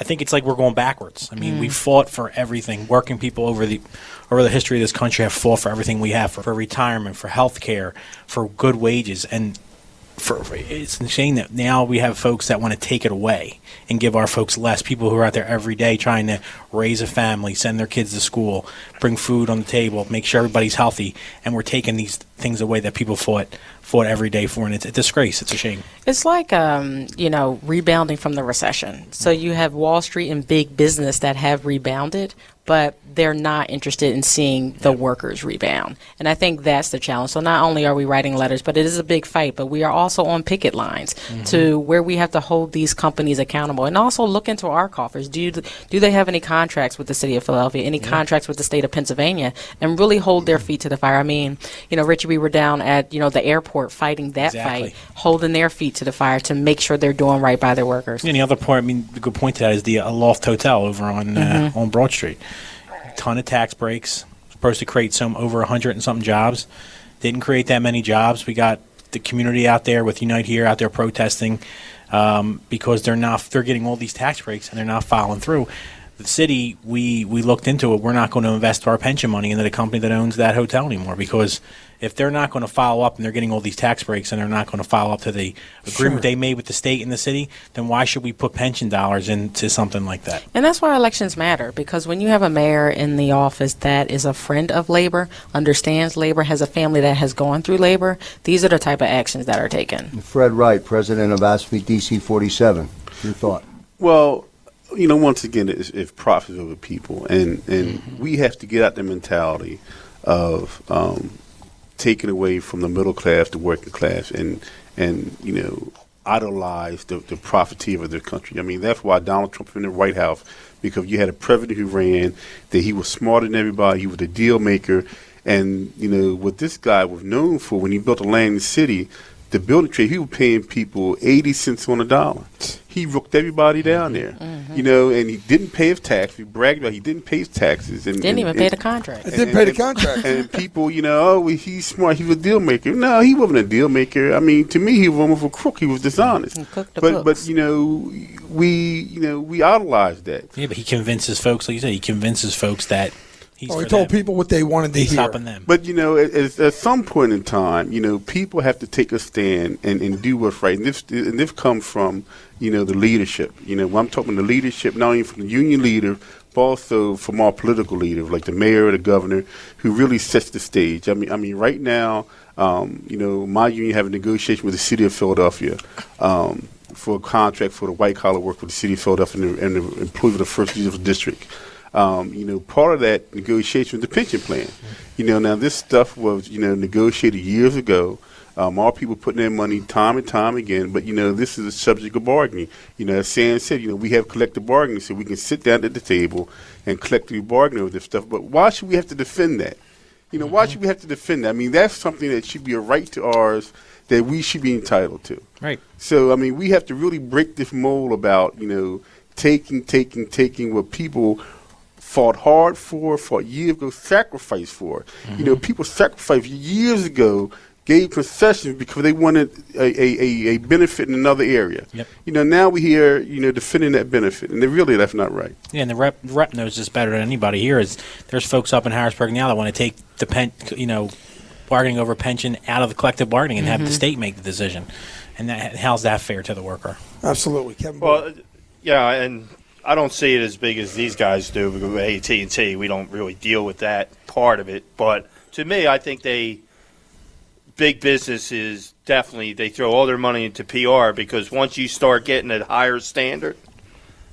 I think it's like we're going backwards. I mean, Mm. we fought for everything. Working people over the over the history of this country have fought for everything we have for, for retirement, for health care, for good wages, and for, it's shame that now we have folks that want to take it away and give our folks less. People who are out there every day trying to raise a family, send their kids to school, bring food on the table, make sure everybody's healthy, and we're taking these things away that people fought fought every day for, and it's a disgrace. It's a shame. It's like um, you know rebounding from the recession. So you have Wall Street and big business that have rebounded, but they're not interested in seeing the workers rebound. And I think that's the challenge. So not only are we writing letters, but it is a big fight. But we are also on picket lines to where we have to hold these companies accountable, and also look into our coffers. Do you, do they have any contracts with the city of Philadelphia? Any contracts with the state of Pennsylvania? And really hold their feet to the fire. I mean, you know, Richie, we were down at you know the airport fighting that Exactly. fight holding their feet to the fire to make sure they're doing right by their workers. And the other part, I mean, the good point to that is the uh, Loft Hotel over on uh, Mhm. on Broad Street. Ton of tax breaks. Supposed to create some over a hundred and something jobs. Didn't create that many jobs. We got the community out there with Unite Here out there protesting um, because they're not they're getting all these tax breaks and they're not following through. The city, we we looked into it. We're not going to invest our pension money into the company that owns that hotel anymore because if they're not going to follow up and they're getting all these tax breaks and they're not going to follow up to the agreement Sure. they made with the state and the city, then why should we put pension dollars into something like that? And that's why elections matter because when you have a mayor in the office that is a friend of labor, understands labor, has a family that has gone through labor, these are the type of actions that are taken. Fred Wright, president of AFSCME DC 47. Your thought? Well, you know, once again, it's, it's profit over people, and and Mm-hmm. we have to get out the mentality of um, taking away from the middle class, the working class, and and you know, idolize the, the profiteer of their country. I mean, that's why Donald Trump in the White House, because you had a president who ran that he was smarter than everybody, he was a deal maker, and you know what this guy was known for when he built Atlantic City. The building trade, he was paying people 80 cents on a dollar. He rooked everybody down mm-hmm. there, mm-hmm. you know, and he didn't pay his tax. He bragged about he didn't pay his taxes. And, Didn't and- even pay the contract. and- Didn't and- pay the contract. And people, you know, oh, well, he's smart. He was a deal maker. No, he wasn't a deal maker. I mean, to me, he was almost a crook. He was dishonest. cooked the But, books. but you know, we, you know, we idolized that. Yeah, but he convinces folks, like you said, he convinces folks that he's Oh, he told them. people what they wanted to He's hear. helping them. But you know, at, at, at some point in time, you know, people have to take a stand and, and do what's right. And this and this comes from you know the leadership. You know, when I'm talking the leadership, not only from the union leader, but also from our political leaders, like the mayor or the governor, who really sets the stage. I mean, I mean, right now, um, you know, my union have a negotiation with the city of Philadelphia. Um, for a contract for the white collar work with the city of Philadelphia and the, and the employees of the first judicial district. Um, you know, part of that negotiation was the pension plan. You know, now this stuff was, you know, negotiated years ago. Um, all people putting their money time and time again, but you know, this is a subject of bargaining. You know, as Sam said, you know, we have collective bargaining, so we can sit down at the table and collectively bargain over this stuff. But why should we have to defend that? You know, why should we have to defend that? I mean, that's something that should be a right to ours that we should be entitled to. Right. So, I mean, we have to really break this mold about, you know, taking, taking, taking what people fought hard for, fought years ago, sacrificed for. You know, people sacrificed years ago, gave concessions because they wanted a, a, a, a benefit in another area. Yep. You know, now we hear, you know, defending that benefit, and they really, that's not right. Yeah, and the rep, rep knows this better than anybody here. Is there's folks up in Harrisburg now that want to take the pen, you know, bargaining over pension out of the collective bargaining and have the Mhm. state make the decision, and that, how's that fair to the worker? Absolutely, Kevin. Well, yeah, and I don't see it as big as these guys do because with AT and T, we don't really deal with that part of it. But to me, I think they big business is definitely they throw all their money into PR because once you start getting a higher standard,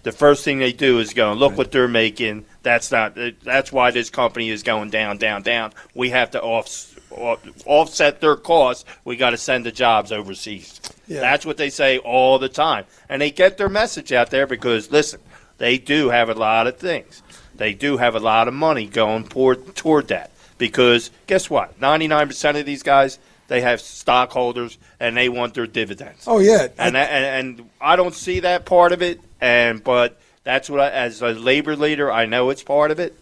the first thing they do is go look what they're making. That's not. That's why this company is going down, down, down. We have to off, off offset their costs. We got to send the jobs overseas. Yeah. That's what they say all the time, and they get their message out there because listen, they do have a lot of things. They do have a lot of money going toward toward that because guess what? Ninety nine percent of these guys they have stockholders and they want their dividends. Oh yeah, and I, and, and I don't see that part of it. And but that's what I, as a labor leader, I know it's part of it.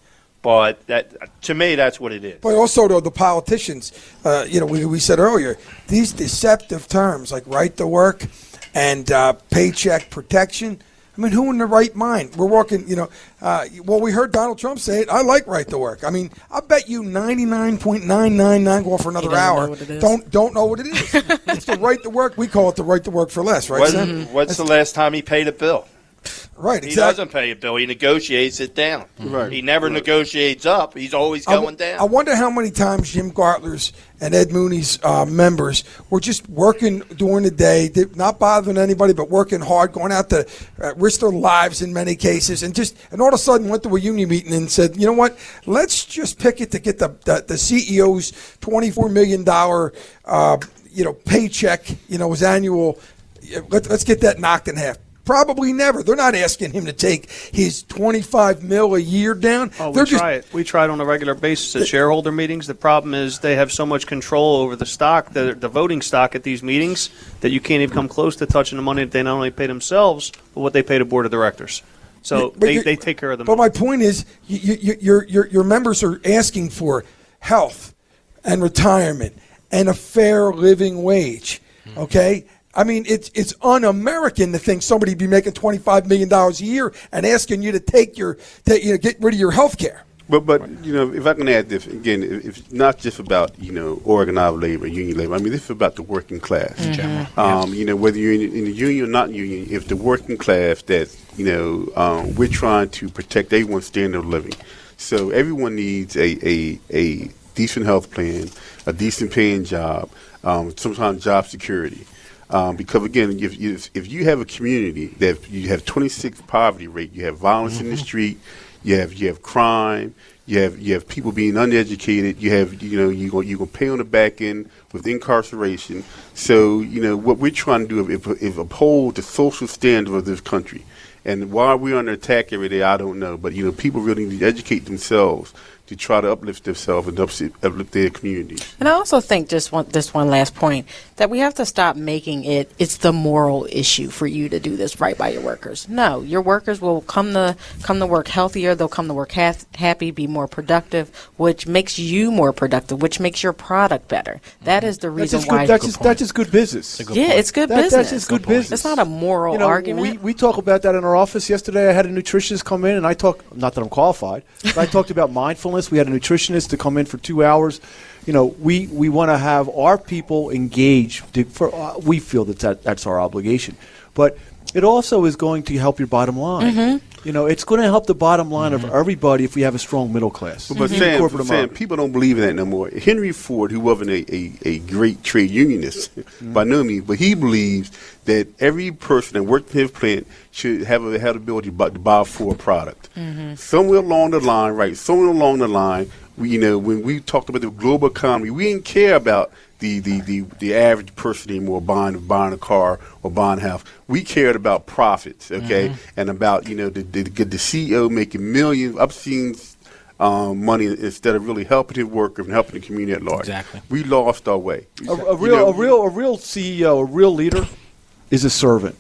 But that to me, that's what it is. But also, though, the politicians, uh, you know, we, we said earlier, these deceptive terms like right to work and uh, paycheck protection. I mean, who in their right mind? We're working, you know. Uh, well, we heard Donald Trump say it. I like right to work. I mean, I bet you ninety nine point nine nine nine go for another hour. know what it is. Don't don't know what it is. it's the right to work. We call it the right to work for less, right? When- Sam? what's the last time he paid a bill? Right, He doesn't pay a bill. He negotiates it down. Right. He never negotiates up. He's always I w- going down. I wonder how many times Jim Gardler's and Ed Mooney's uh, members were just working during the day, not bothering anybody, but working hard, going out to uh, risk their lives in many cases, and just and all of a sudden went to a union meeting and said, you know what, let's just pick it to get the the, the CEO's twenty four million dollar uh, you know paycheck, you know his annual. Let, let's get that knocked in half. Probably never. They're not asking him to take his 25 mil a year down. Oh, we They're just try it. We try it on a regular basis at shareholder meetings. The problem is they have so much control over the stock, the, the voting stock at these meetings, that you can't even come close to touching the money that they not only pay themselves, but what they pay the board of directors. So they, they take care of the But my point is, you, you, your, your, your members are asking for health and retirement and a fair living wage. Mm-hmm. Okay? I mean, it's it's un-American to think somebody be making twenty five million dollars a year and asking you to take your that you know get rid of your health care. But but you know, if I can add this again, if, if it's not just about you know organized labor, union labor. I mean, this is about the working class. In general. Um, You know, whether you're in, in the union or not union, if the working class that you know um, we're trying to protect everyone's standard of living. So everyone needs a a, a decent health plan, a decent paying job, um, sometimes job security. Um, because again, if, if if you have a community that you have 26 poverty rate, you have violence in the street, you have you have crime, you have you have people being uneducated, you have you know you go you go pay on the back end with incarceration. So you know what we're trying to do is, is uphold the social standard of this country. And why we're under attack every day, I don't know. But you know, people really need to educate themselves to try to uplift themselves and uplift, uplift their communities. And I also think just one this one last point that we have to stop making it it's the moral issue for you to do this right by your workers. No, your workers will come to come to work healthier, they'll come to work ha- happy, be more productive, which makes you more productive, which makes your product better. That is the reason just why good, that's, just, that's just good business. Yeah, it's good That- business. That's just good business. It's not a moral you know, argument. We, we talk about that in our office yesterday. I had a nutritionist come in, and I talk. Not that I'm qualified, but I talked about mindfulness. We had a nutritionist to come in for two hours. You know, we, we want to have our people engage. To, for uh, we feel that, that that's our obligation, but it also is going to help your bottom line. Mhm. You know, it's going to help the bottom line of mm-hmm. everybody if we have a strong middle class. But, but mm-hmm. Even Sam, corporate Sam, people don't believe in that no more. Henry Ford, who wasn't a, a, a great trade unionist mm-hmm. by no means, but he believes that every person that worked in his plant should have a, have the ability to buy, to buy a Ford product. Somewhere along the line, right? Somewhere along the line, we, you know, when we talked about the global economy, we didn't care about the, the, the, the average person anymore buying buying a car or buying a house. We cared about profits, okay, and about you know the the, the CEO making millions, obscene um, money instead of really helping his workers and helping the community at large. Exactly. We lost our way. A, a You real, know, a real, a real CEO, a real leader, is a servant.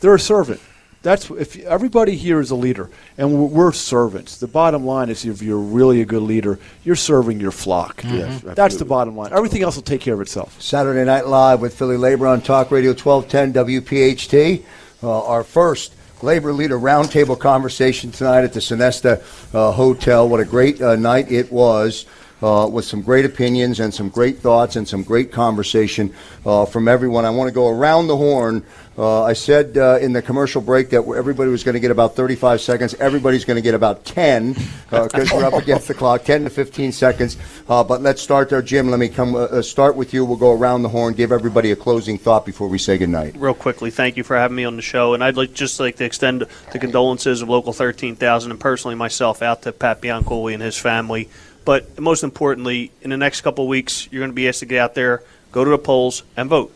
They're a servant. That's if everybody here is a leader, and we're, we're servants. The bottom line is, if you're really a good leader, you're serving your flock. Yes, That's the bottom line. Everything else will take care of itself. Saturday Night Live with Philly Labor on Talk Radio 1210 WPHT. Uh, our first labor leader roundtable conversation tonight at the Sonesta uh, Hotel. What a great uh, night it was. Uh, with some great opinions and some great thoughts and some great conversation uh, from everyone. I want to go around the horn. Uh, I said uh, in the commercial break that everybody was going to get about 35 seconds. Everybody's going to get about 10 because we're up against the clock, 10 to 15 seconds. Uh, but let's start there, Jim. Let me come uh, uh, start with you. We'll go around the horn, give everybody a closing thought before we say goodnight. real quickly, thank you for having me on the show, and I'd like just like to extend the condolences of Local 13,000 and personally myself out to Pat Biancoli and his family. But most importantly, in the next couple of weeks, you're going to be asked to get out there, go to the polls, and vote.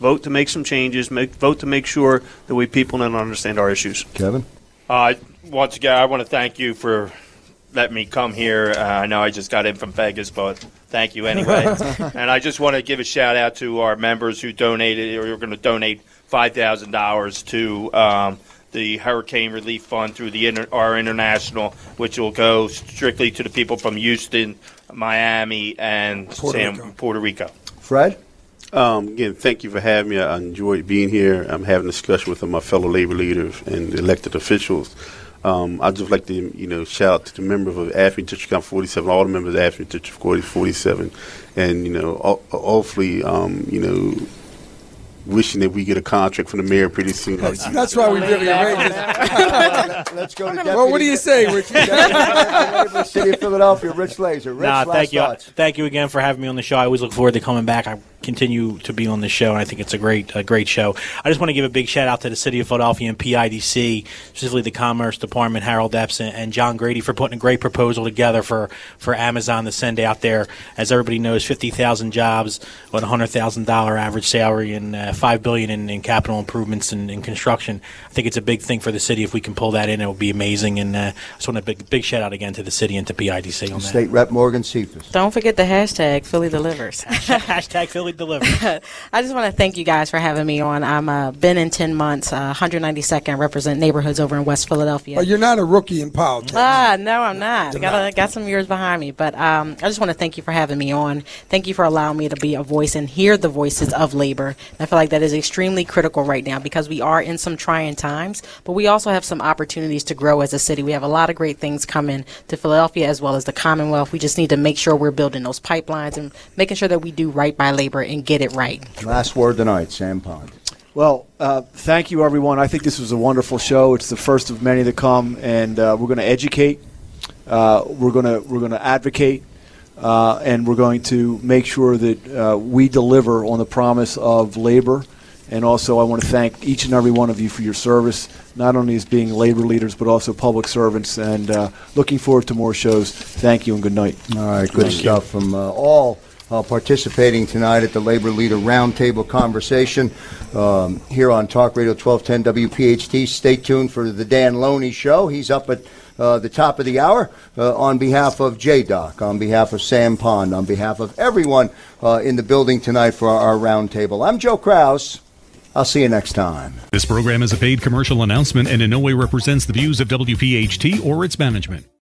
Vote to make some changes. Make, vote to make sure that we people don't understand our issues. Kevin? Uh, once again, I want to thank you for letting me come here. Uh, I know I just got in from Vegas, but thank you anyway. and I just want to give a shout out to our members who donated or are going to donate five thousand dollars to um, the Hurricane Relief Fund through the inter- our international, which will go strictly to the people from Houston, Miami, and Puerto San Rico. Puerto Rico. Fred? Um, again, thank you for having me. I enjoyed being here. I'm having a discussion with my fellow labor leaders and elected officials. Um, I'd just like to, you know, shout out to the members of AFSCME District Council 47, all the members of AFSCME District 47, and, you know, hopefully, um, you know, wishing that we get a contract from the mayor pretty soon. That's why we really arranged it. Let's go to Well, what do you say, Rich? Deputy City of Philadelphia, Rich Lazer. Rich, Nah, last thank you. thoughts. Thank you again for having me on the show. I always look forward to coming back. I continue to be on the show, and I think it's a great, a great show. I just want to give a big shout out to the City of Philadelphia and PIDC, specifically the Commerce Department, Harold Epps and, and John Grady for putting a great proposal together for, for Amazon to send out there. As everybody knows, fifty thousand jobs with a hundred thousand dollar average salary and uh, five billion in, in capital improvements and in construction. I think it's a big thing for the city. If we can pull that in, it would be amazing. And uh, I just want a big, big shout out again to the city and to PIDC on that. State Rep Morgan Cephas. Don't forget the hashtag Philly delivers. Hashtag Philly it delivered. I just want to thank you guys for having me on. I'm uh, been in 10 months, uh, 192nd, represent neighborhoods over in West Philadelphia. But you're not a rookie in politics. Ah, no, I'm not. I got, a, got some years behind me. But um, I just want to thank you for having me on. Thank you for allowing me to be a voice and hear the voices of labor. I feel like that is extremely critical right now because we are in some trying times, but we also have some opportunities to grow as a city. We have a lot of great things coming to Philadelphia as well as the Commonwealth. We just need to make sure we're building those pipelines and making sure that we do right by labor and get it right. Last word tonight, Sam Pond. Well, uh, thank you, everyone. I think this was a wonderful show. It's the first of many to come, and uh, we're going to educate. Uh, we're going to we're going to advocate, uh, and we're going to make sure that uh, we deliver on the promise of labor. And also, I want to thank each and every one of you for your service, not only as being labor leaders, but also public servants. And uh, looking forward to more shows. Thank you, and good night. All right, good stuff from uh, all uh, participating tonight at the Labor Leader Roundtable conversation um, here on Talk Radio 1210 WPHT. Stay tuned for the Dan Loney Show. He's up at uh, the top of the hour uh, on behalf of JDoc, on behalf of Sam Pond, on behalf of everyone uh, in the building tonight for our, our roundtable. I'm Joe Krause. I'll see you next time. This program is a paid commercial announcement and in no way represents the views of WPHT or its management.